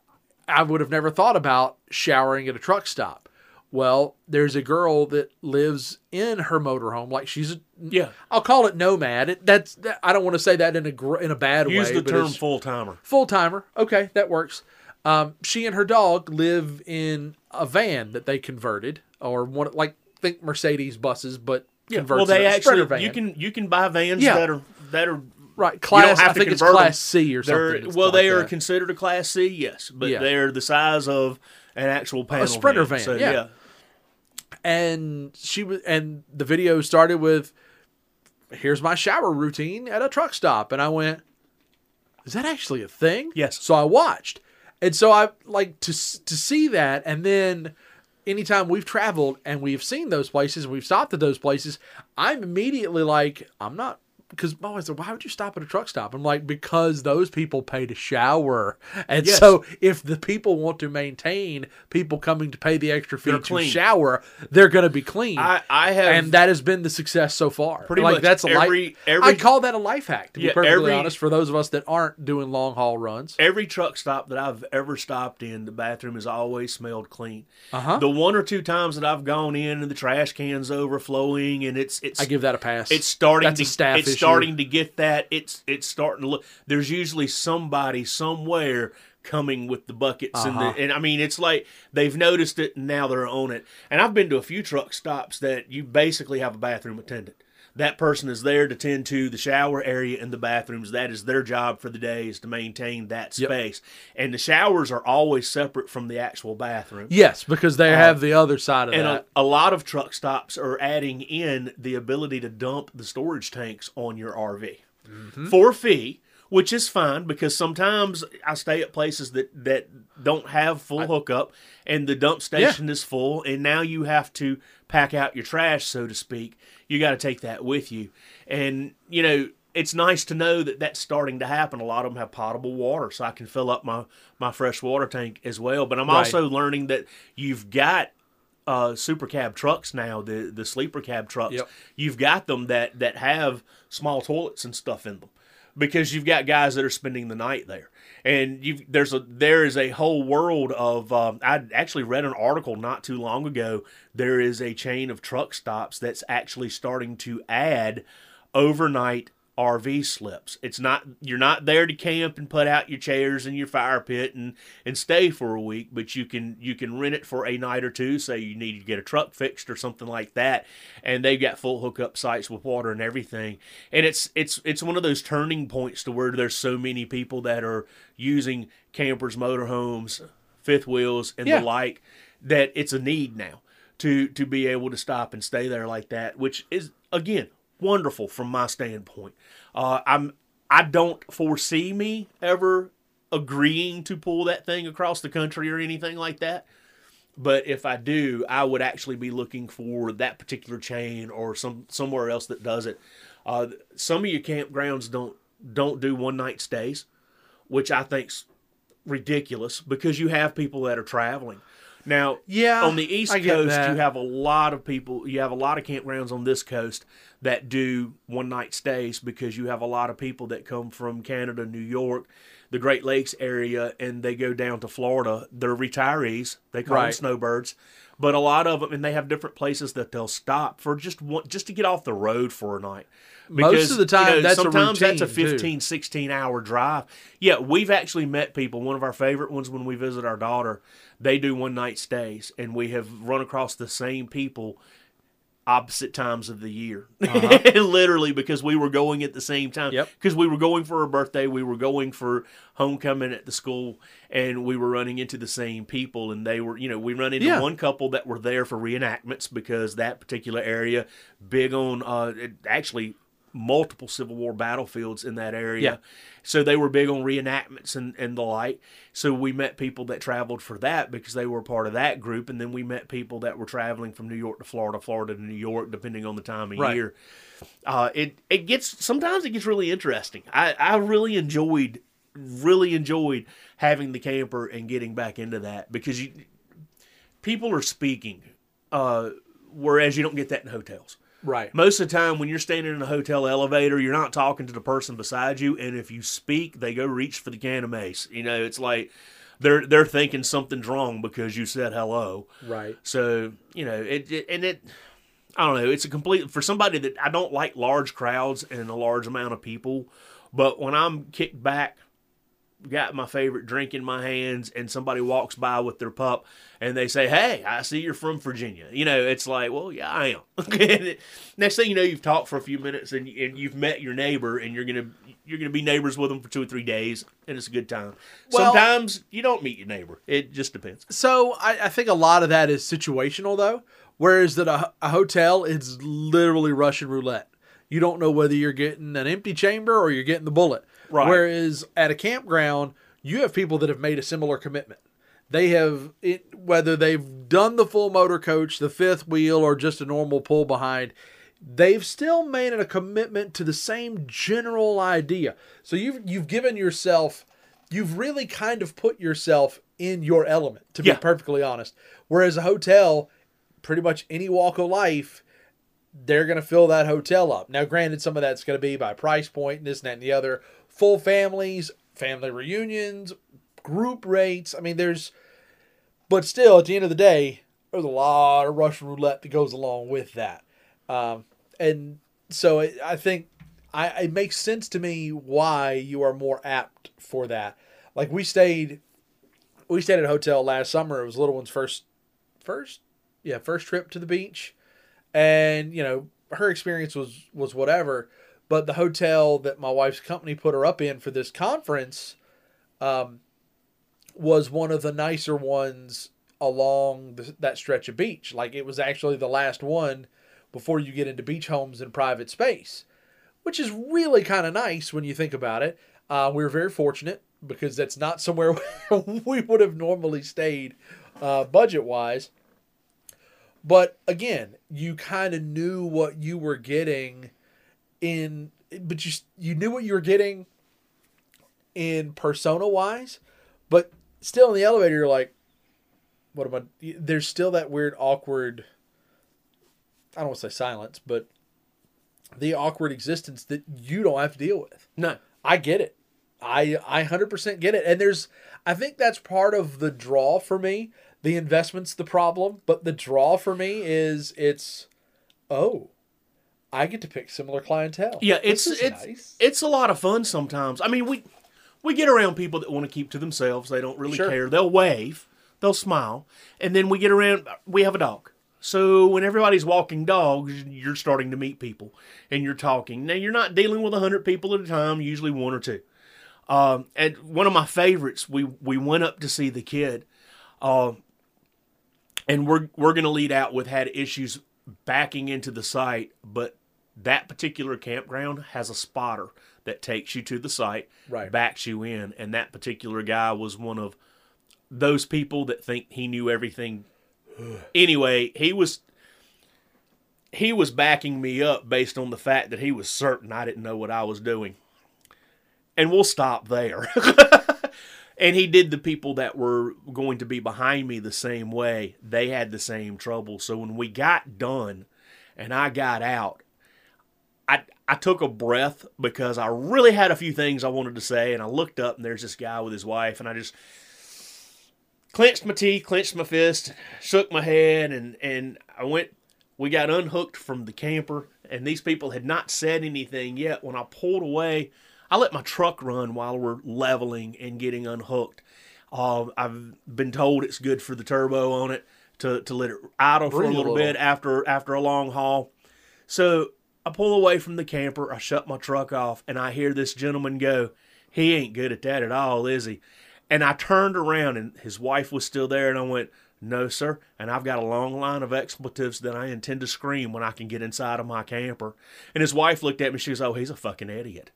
S2: I would have never thought about showering at a truck stop. Well, there's a girl that lives in her motorhome, like she's a,
S1: Yeah.
S2: I'll call it nomad. It, that's that, I don't want to say that in a gr- in a bad
S1: Use
S2: way.
S1: Use
S2: the
S1: term full timer.
S2: full timer. Okay, that works. Um, she and her dog live in a van that they converted, or one like think Mercedes buses, but converts
S1: Well, they
S2: a
S1: actually
S2: van.
S1: you can you can buy vans
S2: Yeah.
S1: that are that are
S2: right class. I think it's class C or
S1: They're,
S2: something.
S1: Well,
S2: like
S1: they are
S2: that.
S1: considered a Class C, yes, but
S2: Yeah.
S1: they're the size of an actual panel a
S2: Sprinter
S1: van.
S2: van,
S1: So,
S2: yeah.
S1: yeah.
S2: And she was and the video started with here's my shower routine at a truck stop. And i went is that actually a thing?
S1: Yes.
S2: so i watched. And so i like to to see that and then anytime we've traveled and we've seen those places and we've stopped at those places i'm immediately like i'm not because my wife said, why would you stop at a truck stop? I'm like, because those people pay to shower. And
S1: Yes.
S2: so if the people want to maintain people coming to pay the extra fee
S1: They're
S2: to
S1: clean.
S2: shower, they're going to be clean.
S1: I, I have
S2: and that has been the success so far.
S1: Pretty
S2: like
S1: much
S2: that's a
S1: every-
S2: life.
S1: every-
S2: I call that a life hack. To be
S1: Yeah,
S2: perfectly
S1: every-
S2: honest, for those of us that aren't doing long haul runs.
S1: every truck stop that I've ever stopped in, the bathroom has always smelled clean.
S2: Uh-huh.
S1: The one or two times that I've gone in and the trash cans overflowing and it's it's
S2: I give that a pass.
S1: it's starting
S2: That's
S1: to
S2: a staff
S1: it's starting to get that it's it's starting to look there's usually somebody somewhere coming with the buckets and
S2: Uh-huh.
S1: the and I mean it's like they've noticed it and now they're on it. And I've been to a few truck stops that you basically have a bathroom attendant. That person is there to tend to the shower area and the bathrooms. That is their job for the day is to maintain that
S2: Yep.
S1: space. And the showers are always separate from the actual bathroom.
S2: Yes, because they have the other side of that.
S1: And a,
S2: that.
S1: a lot of truck stops are adding in the ability to dump the storage tanks on your RV
S2: Mm-hmm.
S1: for a fee, which is fine because sometimes I stay at places that, that don't have full hookup and the dump station is full, and now you have to pack out your trash, so to speak. You got to take that with you. And, you know, it's nice to know that that's starting to happen. A lot of them have potable water, so I can fill up my, my fresh water tank as well. But I'm
S2: Right.
S1: also learning that you've got uh, super cab trucks now, the the sleeper cab trucks.
S2: Yep.
S1: You've got them that that have small toilets and stuff in them because you've got guys that are spending the night there. And you there's a there is a whole world of um, I actually read an article not too long ago. There is a chain of truck stops that's actually starting to add overnight RV slips. It's not you're not there to camp and put out your chairs and your fire pit and and stay for a week, but you can you can rent it for a night or two. Say you need to get a truck fixed or something like that, and they've got full hookup sites with water and everything. And it's it's it's one of those turning points to where there's so many people that are using campers, motorhomes, fifth wheels, and
S2: Yeah.
S1: the like that it's a need now to to be able to stop and stay there like that, which is again wonderful from my standpoint. Uh, I'm I don't foresee me ever agreeing to pull that thing across the country or anything like that. But if I do, I would actually be looking for that particular chain or some somewhere else that does it. Uh, some of your campgrounds don't don't do one night stays, which I think's ridiculous because you have people that are traveling. Now,
S2: Yeah,
S1: on the East Coast,
S2: that.
S1: you have a lot of people. You have a lot of campgrounds on this coast that do one night stays because you have a lot of people that come from Canada, New York, the Great Lakes area, and they go down to Florida. They're retirees. They call
S2: Right.
S1: them snowbirds. But a lot of them, and they have different places that they'll stop for just one, just to get off the road for a night.
S2: Most of the time, that's a
S1: sometimes that's a
S2: routine, too.
S1: 15, 16 hour drive. Yeah, we've actually met people. One of our favorite ones when we visit our daughter, they do one night stays, and we have run across the same people opposite times of the year. Literally, because we were going at the same time.
S2: Uh-huh. Yep.
S1: Because we were going for her birthday, we were going for homecoming at the school, and we were running into the same people. And they were, you know, we run into
S2: Yeah.
S1: one couple that were there for reenactments because that particular area, big on, uh, actually, multiple Civil War battlefields in that area.
S2: Yeah.
S1: So they were big on reenactments and, and the like. So we met people that traveled for that because they were part of that group. And then we met people that were traveling from New York to Florida, Florida to New York, depending on the time of
S2: Right.
S1: year. Uh, it, it gets, sometimes it gets really interesting. I, I really enjoyed, really enjoyed having the camper and getting back into that because you, people are speaking, uh, whereas you don't get that in hotels
S2: Right.
S1: most of the time when you're standing in a hotel elevator you're not talking to the person beside you and if you speak they go reach for the can of mace you know it's like they're they're thinking something's wrong because you said hello
S2: Right.
S1: so you know it, it and it i don't know it's a complete for somebody that i don't like large crowds and a large amount of people but when i'm kicked back got my favorite drink in my hands and somebody walks by with their pup and they say, Hey, I see you're from Virginia. You know, it's like, well, yeah, I am. Next thing you know, you've talked for a few minutes and, and you've met your neighbor and you're going to, you're going to be neighbors with them for two or three days and it's a good time.
S2: Well-
S1: Sometimes you don't meet your neighbor. It just depends.
S2: So I, I think a lot of that is situational, though. Whereas that a, a hotel, it's literally Russian roulette. You don't know whether you're getting an empty chamber or you're getting the bullet.
S1: Right.
S2: Whereas at a campground, you have people that have made a similar commitment. They have it, whether they've done the full motor coach, the fifth wheel, or just a normal pull behind. They've still made it a commitment to the same general idea. So you've you've given yourself, you've really kind of put yourself in your element. To
S1: Yeah.
S2: be perfectly honest. Whereas a hotel, pretty much any walk of life, they're going to fill that hotel up. Now, granted, some of that's going to be by price point and this and that and the other. Full families, family reunions, group rates. I mean, there's, but still, at the end of the day, there's a lot of Russian roulette that goes along with that. Um, and so it, I think I, it makes sense to me why you are more apt for that. Like we stayed we stayed at a hotel last summer. It was little one's first, first, yeah, first trip to the beach, and you know her experience was was whatever. But the hotel that my wife's company put her up in for this conference, um, was one of the nicer ones along the, that stretch of beach. Like it was actually the last one before you get into beach homes and private space, which is really kind of nice when you think about it. Uh, we were very fortunate because that's not somewhere we would have normally stayed uh, budget wise. But again, you kind of knew what you were getting in, but you you knew what you were getting in persona wise, but still in the elevator, you're like, what am I? There's still that weird, awkward. I don't want to say silence, but the awkward existence that you don't have to deal with.
S1: No.
S2: I get it. I I hundred percent get it. And there's I think that's part of the draw for me. The investment's the problem, but the draw for me is it's oh, I get to pick similar clientele.
S1: Yeah, it's it's
S2: nice.
S1: it's a lot of fun sometimes. I mean, we we get around people that want to keep to themselves. They don't really
S2: Sure.
S1: care. They'll wave, they'll smile, and then we get around. We have a dog. So when everybody's walking dogs, you're starting to meet people and you're talking. Now you're not dealing with hundred people at a time. Usually one or two. Um, and one of my favorites, we we went up to see the kid, uh, and we're we're gonna lead out with had issues backing into the site, but that particular campground has a spotter that takes you to the site,
S2: Right.
S1: backs you in, and that particular guy was one of those people that think he knew everything. anyway, he was he was backing me up based on the fact that he was certain I didn't know what I was doing. And we'll stop there. and he did the people that were going to be behind me the same way. They had the same trouble. So when we got done and I got out, I I took a breath because I really had a few things I wanted to say and I looked up and there's this guy with his wife and I just clenched my teeth, clenched my fist, shook my head and and I went we got unhooked from the camper and these people had not said anything yet when I pulled away I let my truck run while we're leveling and getting unhooked. Uh, I've been told it's good for the turbo on it to, to let it idle for a little,
S2: little.
S1: bit after after a long haul. So I pull away from the camper, I shut my truck off, and I hear this gentleman go, He ain't good at that at all, is he? And I turned around and his wife was still there, and I went, No, sir. And I've got a long line of expletives that I intend to scream when I can get inside of my camper. And his wife looked at me, she goes, Oh, he's a fucking idiot.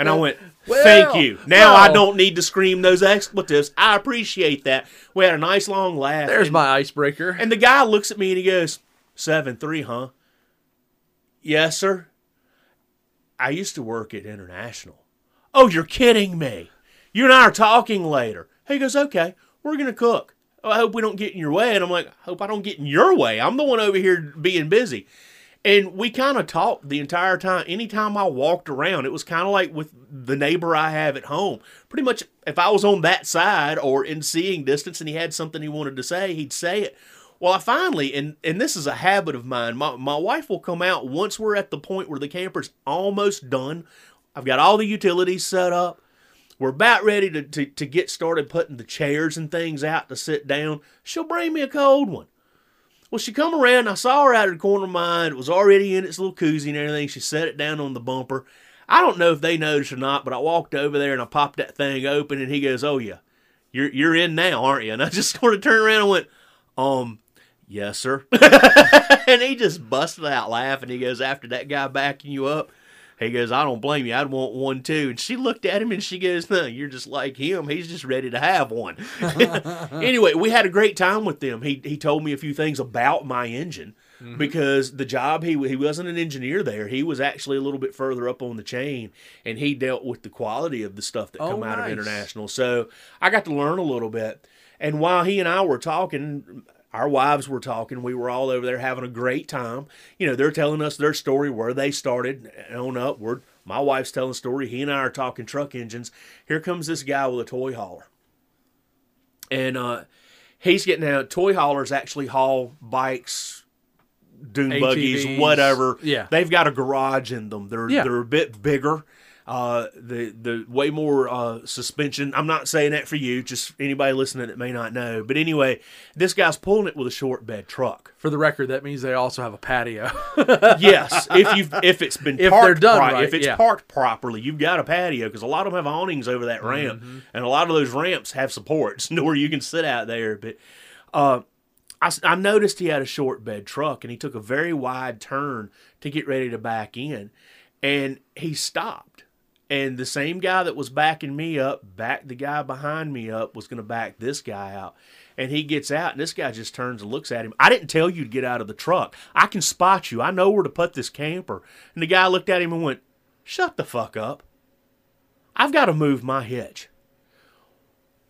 S1: And I went,
S2: well,
S1: Thank you. Now I don't need to scream those expletives. I appreciate that. We had a nice long laugh.
S2: There's
S1: and-
S2: my icebreaker.
S1: and the guy looks at me and he goes, Seven three, huh? Yes, sir. I used to work at International. Oh, you're kidding me. You and I are talking later. He goes, Okay, we're gonna cook. Oh, I hope we don't get in your way. And I'm like, I hope I don't get in your way. I'm the one over here being busy. And we kind of talked the entire time. Anytime I walked around, it was kind of like with the neighbor I have at home. Pretty much, if I was on that side or in seeing distance and he had something he wanted to say, he'd say it. Well, I finally, and, and this is a habit of mine, my, my wife will come out once we're at the point where the camper's almost done. I've got all the utilities set up. We're about ready to, to, to get started putting the chairs and things out to sit down. She'll bring me a cold one. Well, she come around. I saw her out of the corner of my eye. It was already in its little koozie and everything. She set it down on the bumper. I don't know if they noticed or not, but I walked over there and I popped that thing open, and he goes, "Oh yeah, you're you're in now, aren't you?" And I just sort of turned around and went, "Um, yes, sir." and he just busted out laughing. He goes, "After that guy backing you up." He goes, I don't blame you. I'd want one too. And she looked at him and she goes, No, you're just like him. He's just ready to have one. anyway, we had a great time with them. He he told me a few things about my engine mm-hmm. because the job he he wasn't an engineer there. He was actually a little bit further up on the chain, and he dealt with the quality of the stuff that
S2: Oh,
S1: come out of international. So I got to learn a little bit. And while he and I were talking, our wives were talking. We were all over there having a great time. You know, they're telling us their story, where they started, and on upward. My wife's telling a story. He and I are talking truck engines. Here comes this guy with a toy hauler. And uh, he's getting out. Toy haulers actually haul bikes, dune buggies, whatever.
S2: Yeah.
S1: They've got a garage in them. They're
S2: Yeah.
S1: they're a bit bigger. Uh, the the way more uh, suspension. I'm not saying that for you, just anybody listening that may not know. But anyway, this guy's pulling it with a short bed truck.
S2: For the record, that means they also have a patio.
S1: yes, if you if it's been
S2: If
S1: parked
S2: they're done
S1: right,
S2: right,
S1: if it's
S2: yeah.
S1: parked properly, you've got a patio because a lot of them have awnings over that ramp,
S2: Mm-hmm.
S1: and a lot of those ramps have supports where you can sit out there. But uh, I, I noticed he had a short bed truck, and he took a very wide turn to get ready to back in, and he stopped. And the same guy that was backing me up, backed the guy behind me up, was going to back this guy out. And he gets out, and this guy just turns and looks at him. I didn't tell you to get out of the truck. I can spot you. I know where to put this camper. And the guy looked at him and went, Shut the fuck up. I've got to move my hitch.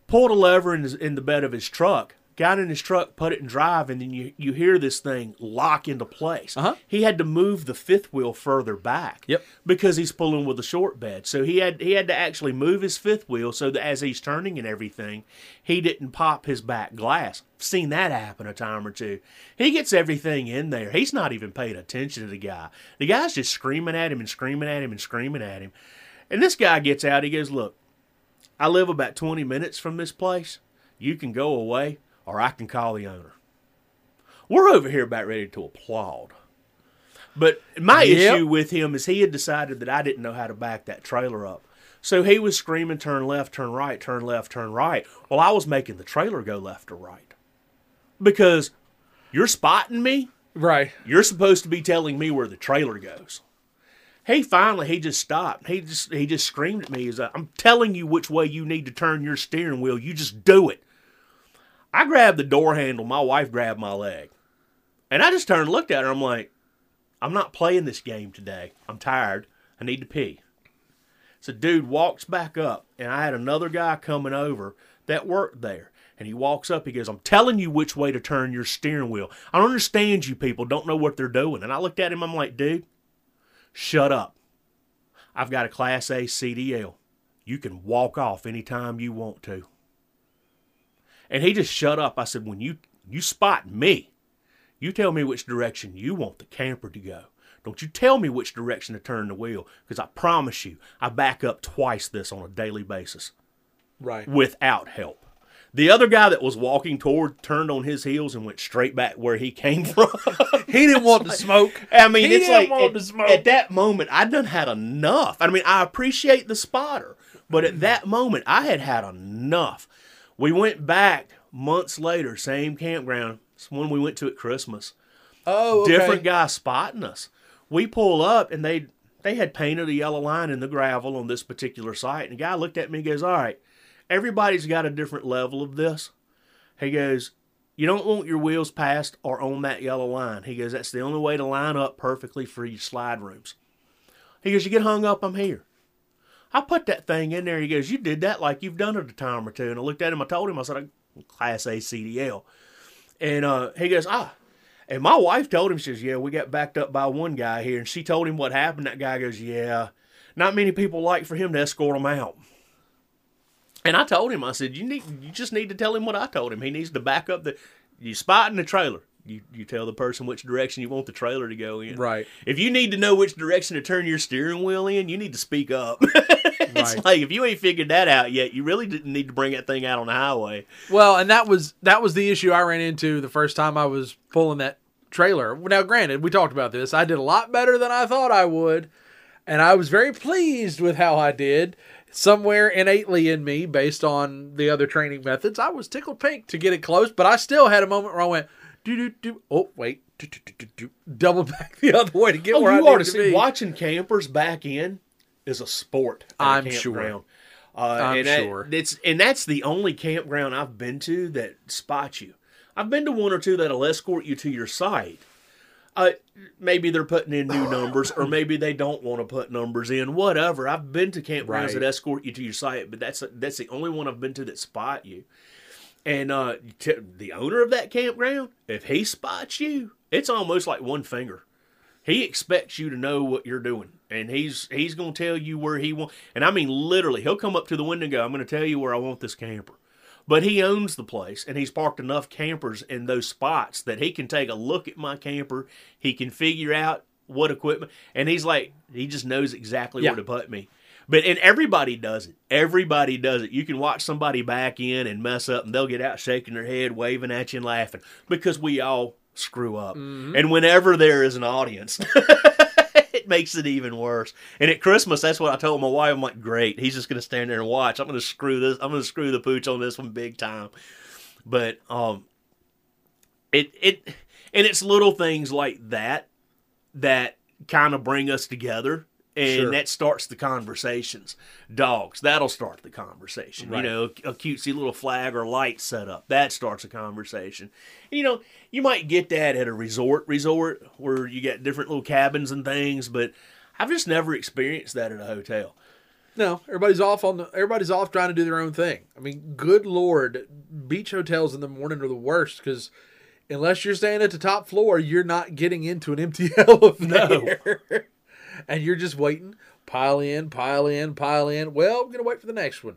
S1: Pulled a lever in, his, in the bed of his truck, got in his truck, put it in drive, and then you, you hear this thing lock into place.
S2: Uh-huh.
S1: He had to move the fifth wheel further back
S2: Yep.
S1: because he's pulling with a short bed. So he had he had to actually move his fifth wheel so that as he's turning and everything, he didn't pop his back glass. Seen that happen a time or two. He gets everything in there. He's not even paying attention to the guy. The guy's just screaming at him and screaming at him and screaming at him. And this guy gets out. He goes, "Look, I live about 20 minutes from this place. You can go away, or I can call the owner." We're over here about ready to applaud. But my
S2: Yep.
S1: issue with him is he had decided that I didn't know how to back that trailer up. So he was screaming, turn left, turn right, turn left, turn right. Well, I was making the trailer go left or right. Because you're spotting me,
S2: right.
S1: you're supposed to be telling me where the trailer goes. He finally he just stopped. He just he just screamed at me. He's like, I'm telling you which way you need to turn your steering wheel. You just do it. I grabbed the door handle. My wife grabbed my leg. And I just turned and looked at her. I'm like, I'm not playing this game today. I'm tired. I need to pee. So dude walks back up, and I had another guy coming over that worked there. And he walks up, he goes, I'm telling you which way to turn your steering wheel. I don't understand you people don't know what they're doing. And I looked at him, I'm like, dude, shut up. I've got a class A CDL. You can walk off anytime you want to. And he just shut up. I said, when you you spot me, you tell me which direction you want the camper to go. Don't you tell me which direction to turn the wheel, because I promise you, I back up twice this on a daily basis
S2: Right.
S1: without help. The other guy that was walking toward turned on his heels and went straight back where he came from.
S2: He didn't want to smoke.
S1: I mean,
S2: He
S1: it's
S2: didn't
S1: like
S2: want
S1: at, at that moment, I done had enough. I mean, I appreciate the spotter, but at mm. that moment, I had had enough. We went back months later, same campground. It's one we went to at Christmas.
S2: Oh, okay.
S1: Different guy spotting us. We pull up and they they had painted a yellow line in the gravel on this particular site. And the guy looked at me and goes, All right, everybody's got a different level of this. He goes, You don't want your wheels past or on that yellow line. He goes, That's the only way to line up perfectly for your slide rooms. He goes, You get hung up, I'm here. I put that thing in there. He goes, You did that like you've done it a time or two. And I looked at him, I told him, I said, "I'm Class A CDL. And uh, he goes, Ah. And my wife told him, she says, Yeah, we got backed up by one guy here. And she told him what happened. That guy goes, Yeah, not many people like for him to escort them out. And I told him, I said, You need you just need to tell him what I told him. He needs to back up the you spot in the trailer. You you tell the person which direction you want the trailer to go in.
S2: Right.
S1: If you need to know which direction to turn your steering wheel in, you need to speak up. it's
S2: Right.
S1: like if you ain't figured that out yet, you really didn't need to bring that thing out on the highway.
S2: Well, and that was that was the issue I ran into the first time I was pulling that trailer. Now, granted, we talked about this. I did a lot better than I thought I would, and I was very pleased with how I did. Somewhere innately in me, based on the other training methods, I was tickled pink to get it close, but I still had a moment where I went do do do. Oh wait, do, do, do, do, do. double back the other way to get
S1: Oh,
S2: where I
S1: you ought
S2: need
S1: to see
S2: be.
S1: watching campers back in is a sport. at a
S2: I'm sure.
S1: Uh,
S2: I'm
S1: and that-
S2: sure.
S1: it's and that's the only campground I've been to that spots you. I've been to one or two that'll escort you to your site. Uh, maybe they're putting in new numbers, or maybe they don't want to put numbers in. Whatever. I've been to campgrounds
S2: Right.
S1: that escort you to your site, but that's that's the only one I've been to that spot you. And uh, t- the owner of that campground, if he spots you, it's almost like one finger. He expects you to know what you're doing, and he's he's going to tell you where he want. And I mean, literally, he'll come up to the window and go, "I'm going to tell you where I want this camper." But he owns the place, and he's parked enough campers in those spots that he can take a look at my camper. He can figure out what equipment, and he's like, he just knows exactly
S2: Yeah.
S1: where to put me. But and everybody does it. Everybody does it. You can watch somebody back in and mess up, and they'll get out shaking their head, waving at you, and laughing because we all screw up. And whenever there is an audience, it makes it even worse. And at Christmas, that's what I told my wife. I'm like, great. He's just gonna stand there and watch. I'm gonna screw this. I'm gonna screw the pooch on this one big time. But um, it it and it's little things like that that kind of bring us together and
S2: Sure.
S1: that starts the conversations dogs that'll start the conversation
S2: Right.
S1: you know a cutesy little flag or light set up that starts a conversation and, you know you might get that at a resort resort where you got different little cabins and things but i've just never experienced that at a hotel
S2: No, everybody's off on the, everybody's off trying to do their own thing. I mean, good lord, beach hotels in the morning are the worst because unless you're staying at the top floor, you're not getting into an empty elevator. And you're just waiting, pile in, pile in, pile in. Well, I'm gonna wait for the next one.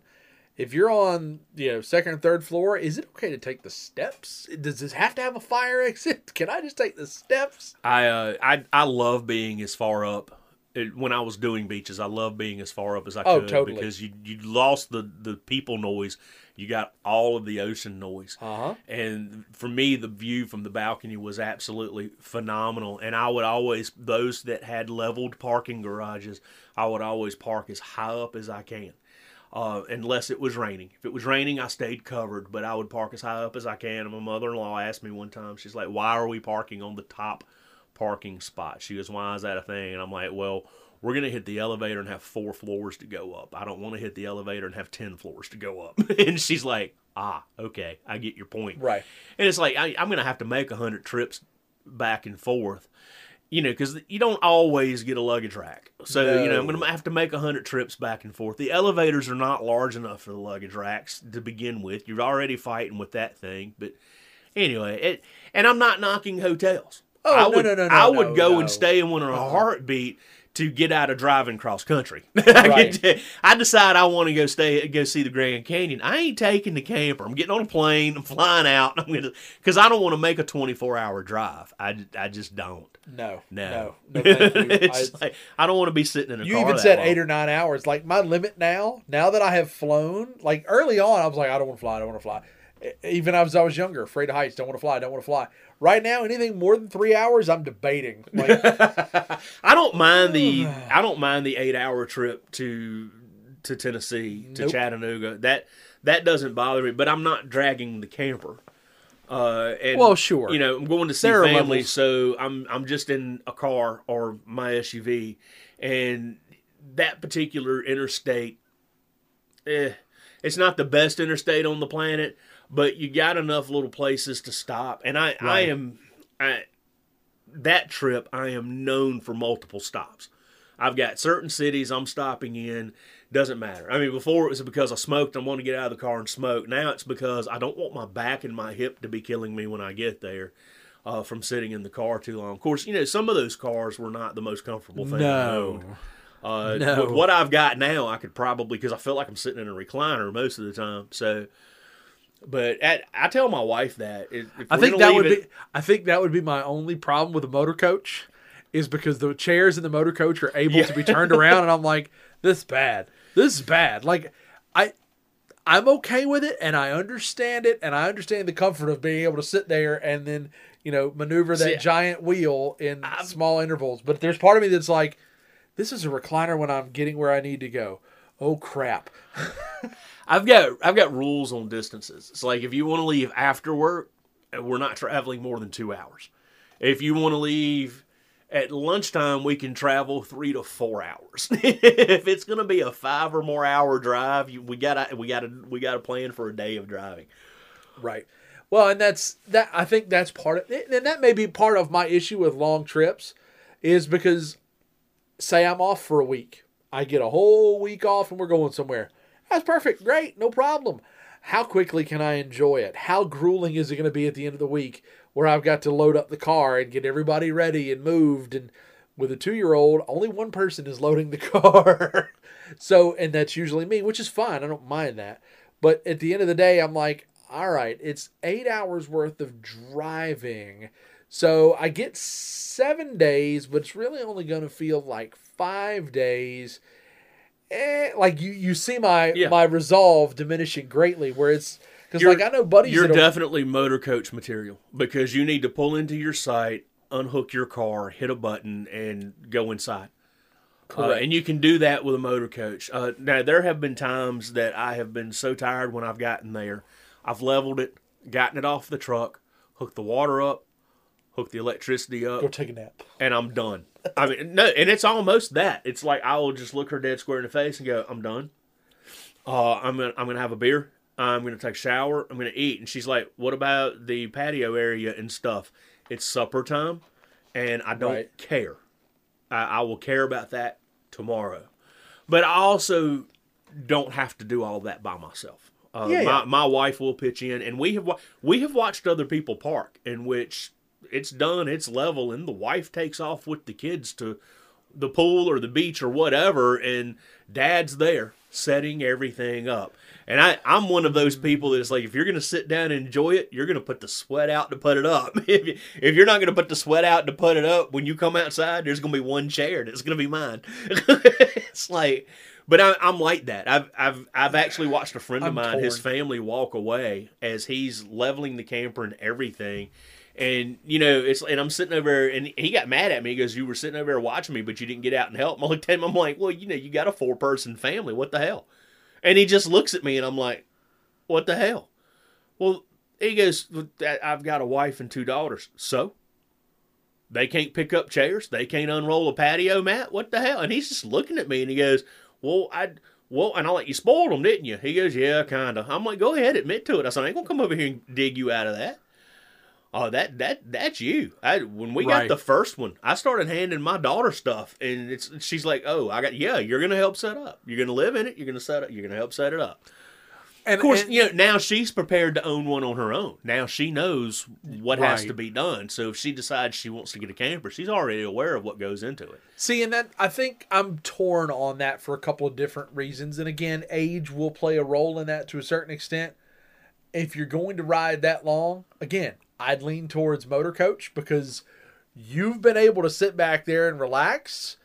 S2: If you're on, you know, second or third floor, is it okay to take the steps? Does this have to have a fire exit? Can I just take the steps?
S1: I uh, I I love being as far up. It, when I was doing beaches, I love being as far up as I
S2: Oh,
S1: could
S2: totally.
S1: because you you lost the the people noise, you got all of the ocean noise,
S2: Uh huh.
S1: and for me, the view from the balcony was absolutely phenomenal. And I would always those that had leveled parking garages, I would always park as high up as I can. Uh, unless it was raining. If it was raining, I stayed covered, but I would park as high up as I can. And my mother in law asked me one time, she's like, Why are we parking on the top parking spot? She goes, Why is that a thing? And I'm like, Well, we're going to hit the elevator and have four floors to go up. I don't want to hit the elevator and have 10 floors to go up. and she's like, Ah, okay, I get your point.
S2: Right.
S1: And it's like, I, I'm going to have to make 100 trips back and forth you know, because you don't always get a luggage rack. So, you know, I'm going to have to make 100 trips back and forth. The elevators are not large enough for the luggage racks to begin with. You're already fighting with that thing. But anyway, it, and I'm not knocking hotels.
S2: Oh,
S1: I
S2: no,
S1: would,
S2: no, no, no,
S1: I would
S2: no,
S1: go
S2: no.
S1: and stay in one in a uh-huh. heartbeat to get out of driving cross country. I,
S2: Right.
S1: I decide I want to go stay, go see the Grand Canyon. I ain't taking the camper. I'm getting on a plane. I'm flying out. I'm gonna because I don't want to make a 24 hour drive. I, I just don't.
S2: No.
S1: No,
S2: No. No.
S1: It's
S2: I-
S1: like I don't want to be sitting in a
S2: You
S1: car.
S2: even said
S1: long.
S2: eight or nine hours. Like my limit now, now that I have flown, like early on, I was like, I don't want to fly. I don't want to fly. Even as I was younger, afraid of heights, don't want to fly, don't want to fly. Right now, anything more than three hours, I'm debating. Like,
S1: I don't mind the I don't mind the eight hour trip to to Tennessee to
S2: Nope.
S1: Chattanooga. That that doesn't bother me. But I'm not dragging the camper. Uh, and,
S2: Well, sure.
S1: You know, I'm going to see
S2: There
S1: family, so I'm I'm just in a car or my SUV, and that particular interstate, eh, it's not the best interstate on the planet, but you got enough little places to stop. And I I am I that trip I am known for multiple stops. I've got certain cities I'm stopping in. Doesn't matter. I mean, before it was because I smoked. I want to get out of the car and smoke. Now it's because I don't want my back and my hip to be killing me when I get there uh, from sitting in the car too long. Of course, you know some of those cars were not the most comfortable thing
S2: no.
S1: Uh,
S2: No.
S1: With what I've got now, I could probably because I feel like I'm sitting in a recliner most of the time. So, but at, I tell my wife that if, if
S2: I think that would
S1: it-
S2: be. I think that would be my only problem with a motor coach, is because the chairs in the motor coach are able to be turned around, and I'm like, this is bad. This is bad. Like, I, I'm okay with it, and I understand it, and I understand the comfort of being able to sit there and then you know maneuver that
S1: See,
S2: giant wheel in small intervals. But there's part of me that's like, this is a recliner when I'm getting where I need to go. Oh crap!
S1: I've got I've got rules on distances. It's like if you want to leave after work, uh, we're not traveling more than two hours. If you want to leave at lunchtime, we can travel three to four hours. if it's going to be a five or more hour drive, you, we gotta we gotta we gotta plan for a day of driving.
S2: Right. Well, and that's that. I think that's part of, and that may be part of my issue with long trips, is because, say I'm off for a week, I get a whole week off, and we're going somewhere. That's perfect, great, no problem. How quickly can I enjoy it? How grueling is it going to be at the end of the week, where I've got to load up the car and get everybody ready and moved, and with a two year old, only one person is loading the car. so, and that's usually me, which is fine. I don't mind that. But at the end of the day, I'm like, all right, it's eight hours worth of driving. So I get seven days, but it's really only going to feel like five days. Eh, like you you see my
S1: Yeah.
S2: my resolve diminishing greatly. Where it's because like I know buddies
S1: You're definitely motor coach material because you need to pull into your site, unhook your car, hit a button, and go inside. Uh, and you can do that with a motor coach. Uh, now, there have been times that I have been so tired when I've gotten there. I've leveled it, gotten it off the truck, hooked the water up, hooked the electricity up,
S2: go take a nap.
S1: and I'm done. I mean, no, and it's almost that. It's like I will just look her dead square in the face and go, "I'm done. Uh, I'm gonna I'm gonna have a beer. I'm gonna take a shower. I'm gonna eat." And she's like, "What about the patio area and stuff? It's supper time, and I don't
S2: Right.
S1: care. I, I will care about that tomorrow, but I also don't have to do all that by myself." Uh,
S2: Yeah,
S1: my,
S2: yeah.
S1: my wife will pitch in, and we have wa- we have watched other people park in which it's done, it's level, and the wife takes off with the kids to the pool or the beach or whatever, and dad's there setting everything up. And I, I'm one of those people that's like, if you're going to sit down and enjoy it, you're going to put the sweat out to put it up. if, you, if you're not going to put the sweat out to put it up, when you come outside, there's going to be one chair and it's going to be mine. it's like, but I, I'm like that. I've, I've, I've actually watched a friend of
S2: I'm
S1: mine, his family walk away as he's leveling the camper and everything. And you know, it's and I'm sitting over there, and he got mad at me because you were sitting over there watching me, but you didn't get out and help. I looked at him, I'm like, well, you know, you got a four person family, what the hell? And he just looks at me, and I'm like, what the hell? Well, he goes, I've got a wife and two daughters, so they can't pick up chairs, they can't unroll a patio mat. What the hell? And he's just looking at me, and he goes, well, I. Well, and I like you spoiled them, didn't you? He goes, yeah, kind of. I'm like, go ahead, admit to it. I said, I ain't gonna come over here and dig you out of that. Oh, that that that's you. I when we
S2: Right.
S1: got the first one, I started handing my daughter stuff, and it's she's like, "Oh, I got yeah. You're gonna help set up. You're gonna live in it. You're gonna set up. You're gonna help set it up."
S2: And
S1: Of course,
S2: and-
S1: you know now she's prepared to own one on her own. Now she knows what has to be done. So if she decides she wants to get a camper, she's already aware of what goes into it.
S2: See, and that I think I'm torn on that for a couple of different reasons. And again, age will play a role in that to a certain extent. If you're going to ride that long, again, I'd lean towards motor coach because you've been able to sit back there and relax.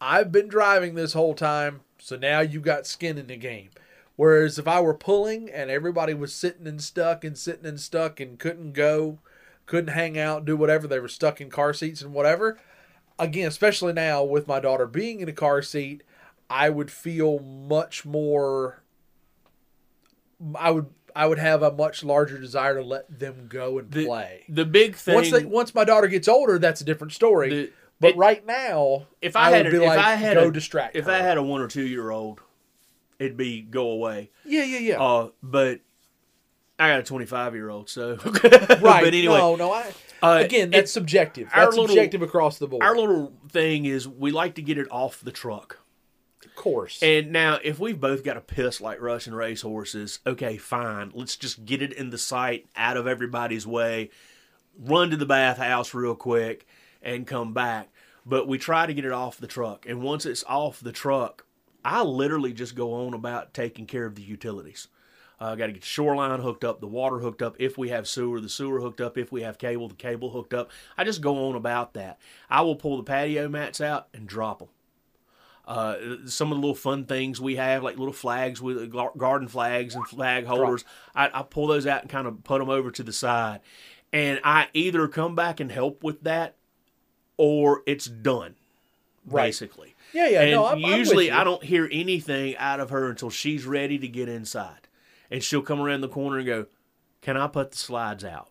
S2: I've been driving this whole time, so now you got skin in the game. Whereas if I were pulling and everybody was sitting and stuck and sitting and stuck and couldn't go, couldn't hang out, do whatever, they were stuck in car seats and whatever, again, especially now with my daughter being in a car seat, I would feel much more. I would I would have a much larger desire to let them go and
S1: The,
S2: play.
S1: the big thing.
S2: Once they, once my daughter gets older, that's a different story.
S1: The-
S2: but
S1: it-
S2: right now,
S1: if I, had
S2: would
S1: a, if
S2: like,
S1: I had
S2: go
S1: a,
S2: distract.
S1: if
S2: her.
S1: I had a one or two year old, it'd be go away.
S2: yeah, yeah, yeah,
S1: Uh, but I got a 25 year old, so
S2: right.
S1: But anyway,
S2: no, no. I,
S1: uh,
S2: again, that's subjective. That's
S1: little-
S2: subjective across the board.
S1: our little thing is we like to get it off the truck.
S2: Of course.
S1: And now, if we've both got a piss like Russian racehorses, okay, fine. Let's just get it in the sight, out of everybody's way, run to the bathhouse real quick, and come back. But we try to get it off the truck. And once it's off the truck, I literally just go on about taking care of the utilities. Uh, got to get shoreline hooked up, the water hooked up. If we have sewer, the sewer hooked up. If we have cable, the cable hooked up. I just go on about that. I will pull the patio mats out and drop them. Uh, some of the little fun things we have, like little flags with gar- garden flags and flag holders, I, I pull those out and kind of put them over to the side. And I either come back and help with that or it's done,
S2: Right.
S1: basically.
S2: yeah, yeah.
S1: And
S2: no, I'm, I'm
S1: usually
S2: you.
S1: I don't hear anything out of her until she's ready to get inside. And she'll come around the corner and go, Can I put the slides out?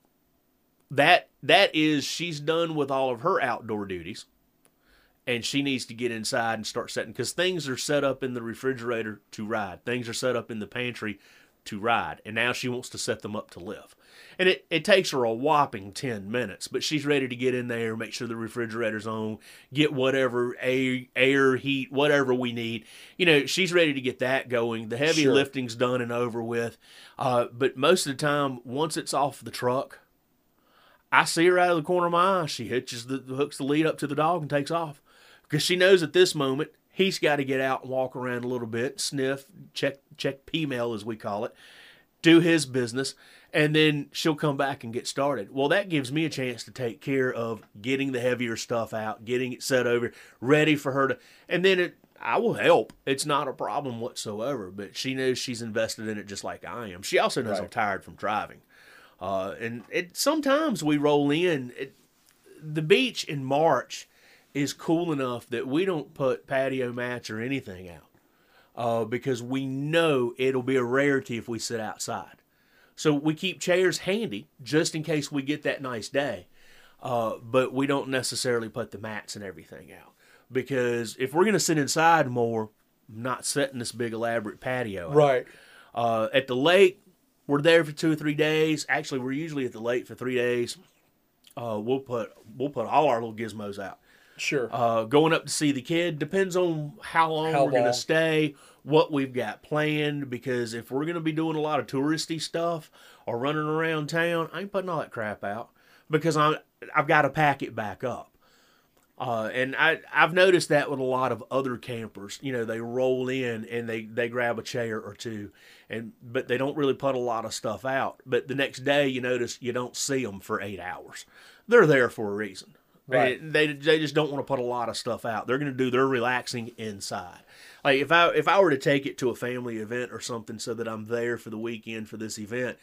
S1: That that is she's done with all of her outdoor duties. And she needs to get inside and start setting because things are set up in the refrigerator to ride. Things are set up in the pantry to ride. And now she wants to set them up to live. And it, it takes her a whopping 10 minutes, but she's ready to get in there, make sure the refrigerator's on, get whatever air, air, heat, whatever we need. You know, she's ready to get that going. The heavy
S2: Sure.
S1: lifting's done and over with. Uh, but most of the time, once it's off the truck, I see her out of the corner of my eye. She hitches the hooks the lead up to the dog and takes off because she knows at this moment he's got to get out and walk around a little bit, sniff, check check P mail as we call it, do his business, and then she'll come back and get started. Well, that gives me a chance to take care of getting the heavier stuff out, getting it set over, ready for her to, and then it. I will help. It's not a problem whatsoever. But she knows she's invested in it just like I am. She also knows I'm tired from driving. Uh, and it sometimes we roll in. It, the beach in March is cool enough that we don't put patio mats or anything out uh, because we know it'll be a rarity if we sit outside. So we keep chairs handy just in case we get that nice day. Uh, but we don't necessarily put the mats and everything out because if we're going to sit inside more, I'm not setting this big elaborate patio. out.
S2: Right.
S1: Uh, at the lake, we're there for two or three days. Actually, we're usually at the lake for three days. Uh, we'll put we'll put all our little gizmos out.
S2: Sure.
S1: Uh, going up to see the kid depends on how long
S2: How
S1: we're going to stay, what we've got planned. Because if we're going to be doing a lot of touristy stuff or running around town, I ain't putting all that crap out because I'm I've got to pack it back up. Uh, and I I've noticed that with a lot of other campers. You know, they roll in and they they grab a chair or two, and but they don't really put a lot of stuff out. But the next day, you notice you don't see them for eight hours. They're there for a reason.
S2: Right.
S1: They, they they just don't want to put a lot of stuff out. They're going to do their relaxing inside. Like if I if I were to take it to a family event or something, so that I'm there for the weekend for this event,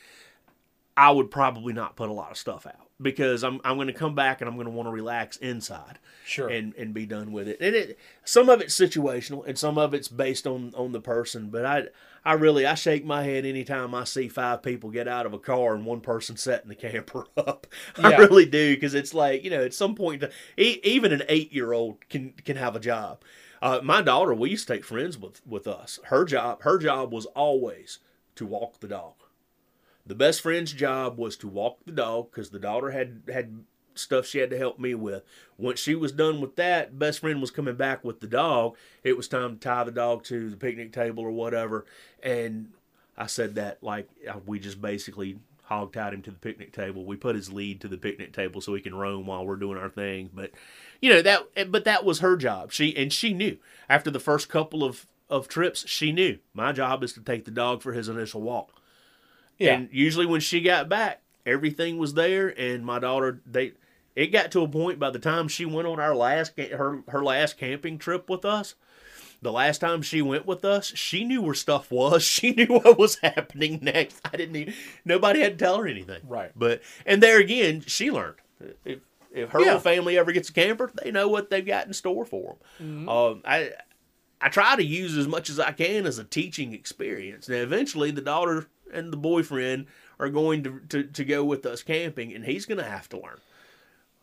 S1: I would probably not put a lot of stuff out because I'm I'm going to come back and I'm going to want to relax inside
S2: Sure.
S1: and and be done with it. And it some of it's situational and some of it's based on on the person. But I I really I shake my head anytime I see five people get out of a car and one person setting the camper up. I
S2: Yeah.
S1: really do because it's like you know at some point even an eight year old can can have a job. Uh, my daughter, we used to take friends with with us. Her job her job was always to walk the dog. The best friend's job was to walk the dog because the daughter had had stuff she had to help me with. Once she was done with that, best friend was coming back with the dog. It was time to tie the dog to the picnic table or whatever. And I said that like we just basically hog tied him to the picnic table. We put his lead to the picnic table so he can roam while we're doing our thing. But you know that but that was her job. She and she knew after the first couple of of trips, she knew my job is to take the dog for his initial walk.
S2: yeah.
S1: And usually when she got back, everything was there, and my daughter they. It got to a point by the time she went on our last her her last camping trip with us. The last time she went with us, she knew where stuff was. She knew what was happening next. I didn't even. Nobody had to tell her anything.
S2: Right.
S1: But and there again, she learned. If if her
S2: Yeah.
S1: whole family ever gets a camper, they know what they've got in store for them. Um, I I try to use as much as I can as a teaching experience. Now, eventually, the daughter and the boyfriend are going to, to, to go with us camping, and he's going to have to learn.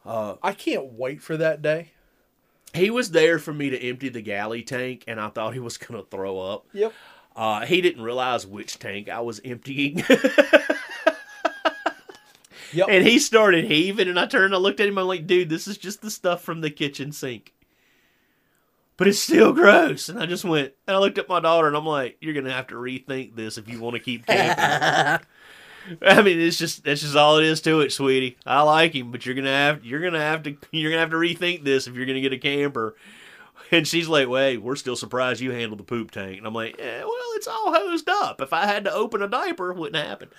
S2: I can't wait for that day.
S1: He was there for me to empty the galley tank, and I thought he was going to throw up.
S2: Yep.
S1: Uh, he didn't realize which tank I was emptying.
S2: Yep.
S1: and he started heaving, and I turned and I looked at him. I'm like, dude, this is just the stuff from the kitchen sink. But it's still gross. And I just went, and I looked at my daughter, and I'm like, you're going to have to rethink this if you want to keep camping. I mean, it's just that's just all it is to it, sweetie. I like him, but you're gonna have you're gonna have to you're gonna have to rethink this if you're gonna get a camper. And she's like, "Wait, we're still surprised you handled the poop tank." And I'm like, eh, "Well, it's all hosed up. If I had to open a diaper, it wouldn't happen."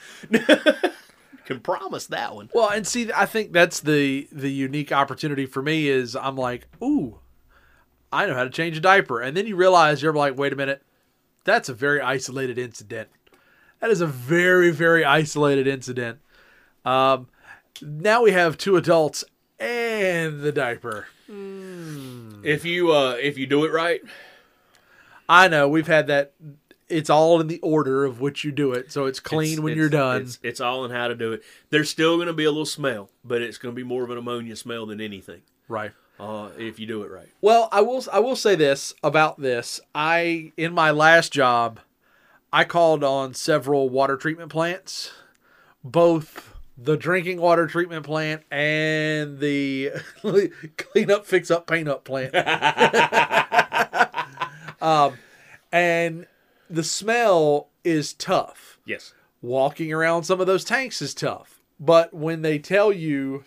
S1: Can promise that one.
S2: Well, and see, I think that's the the unique opportunity for me is I'm like, ooh, I know how to change a diaper, and then you realize you're like, wait a minute, that's a very isolated incident. That is a very very isolated incident. Um, now we have two adults and the diaper.
S1: If you uh if you do it right,
S2: I know we've had that. It's all in the order of which you do it, so it's clean
S1: it's-
S2: when
S1: it's-
S2: you're done.
S1: It's, it's all in how to do it. There's still gonna be a little smell, but it's gonna be more of an ammonia smell than anything.
S2: right.
S1: Uh, if you do it right.
S2: Well, I will I will say this about this. I in my last job, I called on several water treatment plants, both the drinking water treatment plant and the clean up, fix up, paint up plant. um, and the smell is tough.
S1: Yes.
S2: Walking around some of those tanks is tough. But when they tell you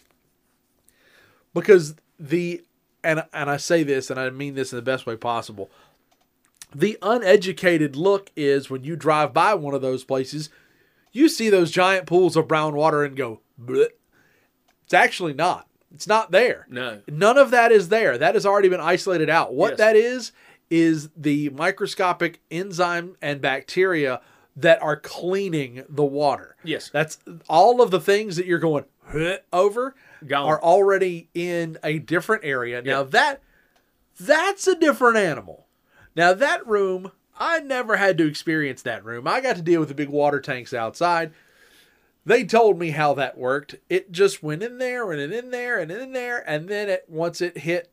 S2: because the and and I say this and I mean this in the best way possible. The uneducated look is when you drive by one of those places, you see those giant pools of brown water and go, Bleh. it's actually not. It's not there.
S1: No.
S2: None of that is there. That has already been isolated out. What
S1: Yes.
S2: that is is the microscopic enzyme and bacteria that are cleaning the water.
S1: Yes.
S2: That's all of the things that you're going over
S1: Gone.
S2: are already in a different area. Now that that's a different animal. Now that room, I never had to experience that room. I got to deal with the big water tanks outside. They told me how that worked. It just went in there and in there and in there, and then it once it hit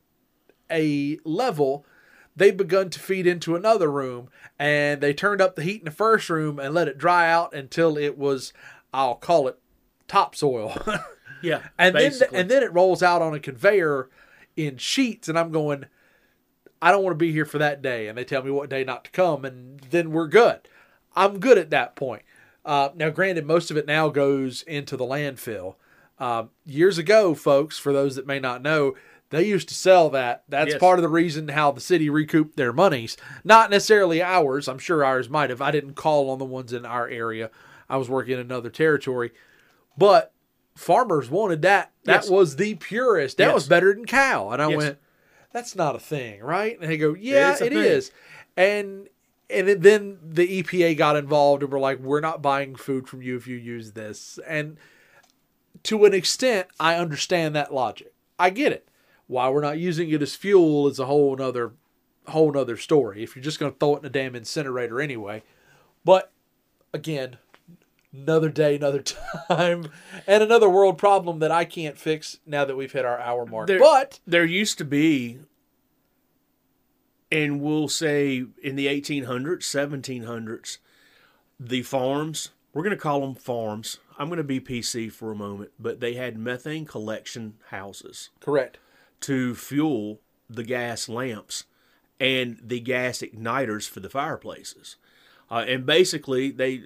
S2: a level, they begun to feed into another room, and they turned up the heat in the first room and let it dry out until it was, I'll call it, topsoil.
S1: Yeah.
S2: and then
S1: basically.
S2: and then it rolls out on a conveyor in sheets and i'm going i don't want to be here for that day and they tell me what day not to come and then we're good i'm good at that point uh, now granted most of it now goes into the landfill um, years ago folks for those that may not know they used to sell that that's
S1: Yes.
S2: part of the reason how the city recouped their monies not necessarily ours i'm sure ours might have i didn't call on the ones in our area i was working in another territory but farmers wanted that. That
S1: Yes.
S2: was the purest. That
S1: Yes.
S2: was better than cow. And I went, that's not a thing, right? And they go, yeah,
S1: it's a
S2: it
S1: thing.
S2: is. And and then the EPA got involved and were like, we're not buying food from you if you use this. And to an extent, I understand that logic. I get it. Why we're not using it as fuel is a whole nother whole nother story. If you're just going to throw it in a damn incinerator anyway. But again, another day, another time, and another world problem that I can't fix now that we've hit our hour mark.
S1: There-
S2: but
S1: there used to be, and we'll say in the 1800s, 1700s, the farms, we're going to call them farms. I'm going to be PC for a moment, but they had methane collection houses
S2: correct.
S1: to fuel the gas lamps and the gas igniters for the fireplaces. Uh, and basically, they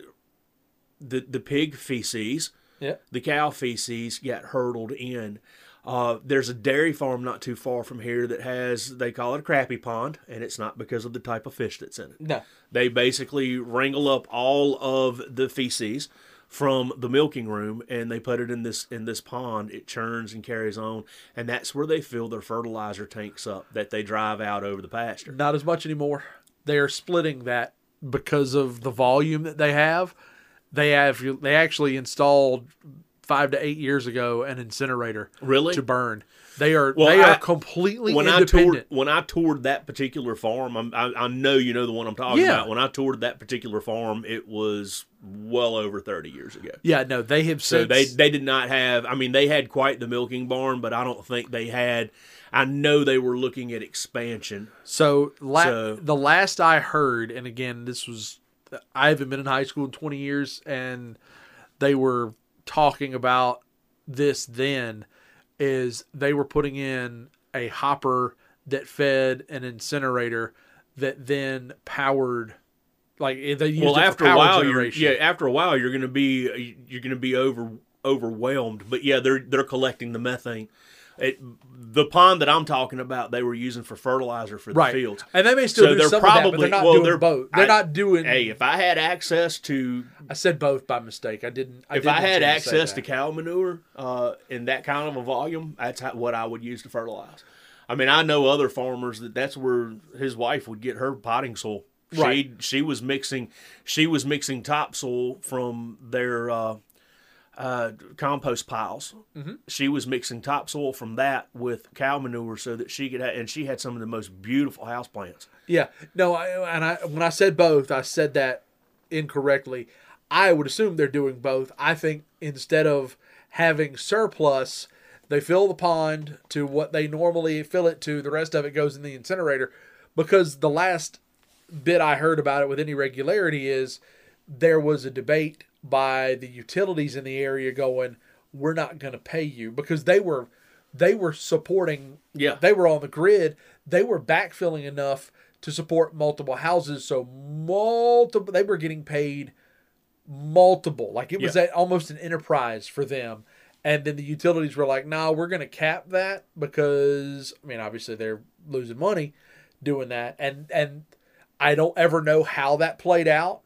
S1: the the pig feces
S2: Yeah.
S1: the cow feces get hurtled in. Uh, there's a dairy farm not too far from here that has they call it a crappy pond, and it's not because of the type of fish that's in it.
S2: No.
S1: They basically wrangle up all of the feces from the milking room and they put it in this in this pond. It churns and carries on, and that's where they fill their fertilizer tanks up that they drive out over the pasture.
S2: Not as much anymore. They are splitting that because of the volume that they have. They have they actually installed five to eight years ago an incinerator
S1: Really?
S2: to burn. They are
S1: Well,
S2: they
S1: I-
S2: are completely
S1: when I toured when I toured that particular farm, I'm, I, I know you know the one I'm talking
S2: Yeah.
S1: about. When I toured that particular farm, it was well over 30 years ago.
S2: yeah, no, they have
S1: So
S2: since
S1: they they did not have. I mean, they had quite the milking barn, but I don't think they had. I know they were looking at expansion.
S2: So, la-
S1: So-
S2: the last I heard, and again, this was I haven't been in high school in 20 years, and they were talking about this then is they were putting in a hopper that fed an incinerator that then powered like they used
S1: well, after a while, you're, yeah, after a while, you're going to be you're going to be over overwhelmed. But yeah, they're they're collecting the methane. It, the pond that I'm talking about, they were using for fertilizer for the
S2: right.
S1: fields.
S2: And they may still
S1: So
S2: do
S1: they're
S2: some of that, but
S1: probably-
S2: they're not
S1: well,
S2: doing
S1: they're-
S2: both. They're
S1: I-
S2: not doing.
S1: Hey, if I had access to
S2: I said both by mistake. I didn't. I
S1: if
S2: didn't
S1: I had
S2: to
S1: access to cow manure uh, in that kind of a volume, that's how, what I would use to fertilize. I mean, I know other farmers that that's where his wife would get her potting soil. She
S2: Right.
S1: she was mixing she was mixing topsoil from their uh, uh, compost piles.
S2: Mm-hmm.
S1: She was mixing topsoil from that with cow manure so that she could have, and she had some of the most beautiful house plants.
S2: Yeah, no, I, and I when I said both, I said that incorrectly. I would assume they're doing both. I think instead of having surplus, they fill the pond to what they normally fill it to. The rest of it goes in the incinerator, because the last bit I heard about it with any regularity is there was a debate by the utilities in the area going, "We're not going to pay you," because they were they were supporting
S1: Yeah.
S2: they were on the grid. They were backfilling enough to support multiple houses. So multiple, they were getting paid multiple. Like it was
S1: Yeah.
S2: a, almost an enterprise for them. And then the utilities were like, "No, we're going to cap that because I mean, obviously they're losing money doing that." And and I don't ever know how that played out,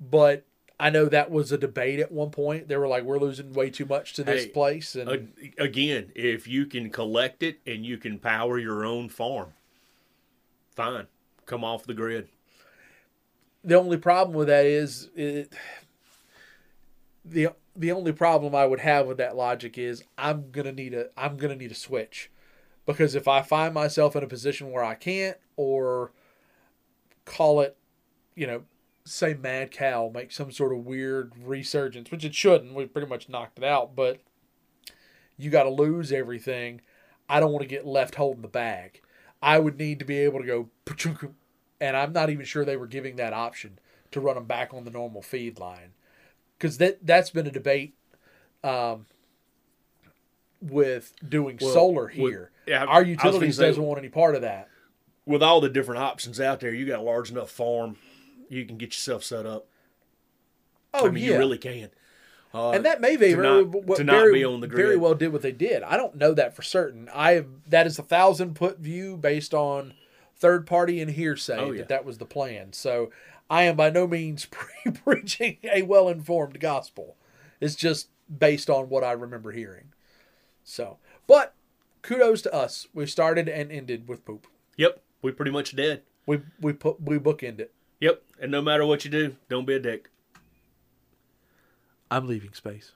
S2: but I know that was a debate at one point. They were like, "We're losing way too much to this
S1: Hey,
S2: place," and
S1: A- Again, if you can collect it and you can power your own farm, fine. come off the grid.
S2: The only problem with that is it, the the only problem I would have with that logic is I'm gonna need a I'm gonna need a switch because if I find myself in a position where I can't or call it, you know, say mad cow make some sort of weird resurgence, which it shouldn't. We pretty much knocked it out, but you got to lose everything. I don't want to get left holding the bag. I would need to be able to go, and I'm not even sure they were giving that option to run them back on the normal feed line, because that that's been a debate um, with doing
S1: Well,
S2: solar
S1: with-
S2: here.
S1: yeah,
S2: Our
S1: I was gonna
S2: utilities doesn't want any part of that.
S1: With all the different options out there, you got a large enough farm, you can get yourself set up.
S2: Oh
S1: I mean,
S2: yeah,
S1: you really can. Uh,
S2: and that may be very,
S1: not-
S2: what
S1: to not
S2: very,
S1: be on the
S2: very well did what they did. I don't know that for certain. I have, that is a thousand put view based on third party and hearsay
S1: Oh, yeah.
S2: that that was the plan. So I am by no means pre- preaching a well informed gospel. It's just based on what I remember hearing. So, but kudos to us. We started and ended with poop.
S1: Yep, we pretty much did.
S2: We we put we bookend it.
S1: Yep, and no matter what you do, don't be a dick.
S2: I'm leaving space.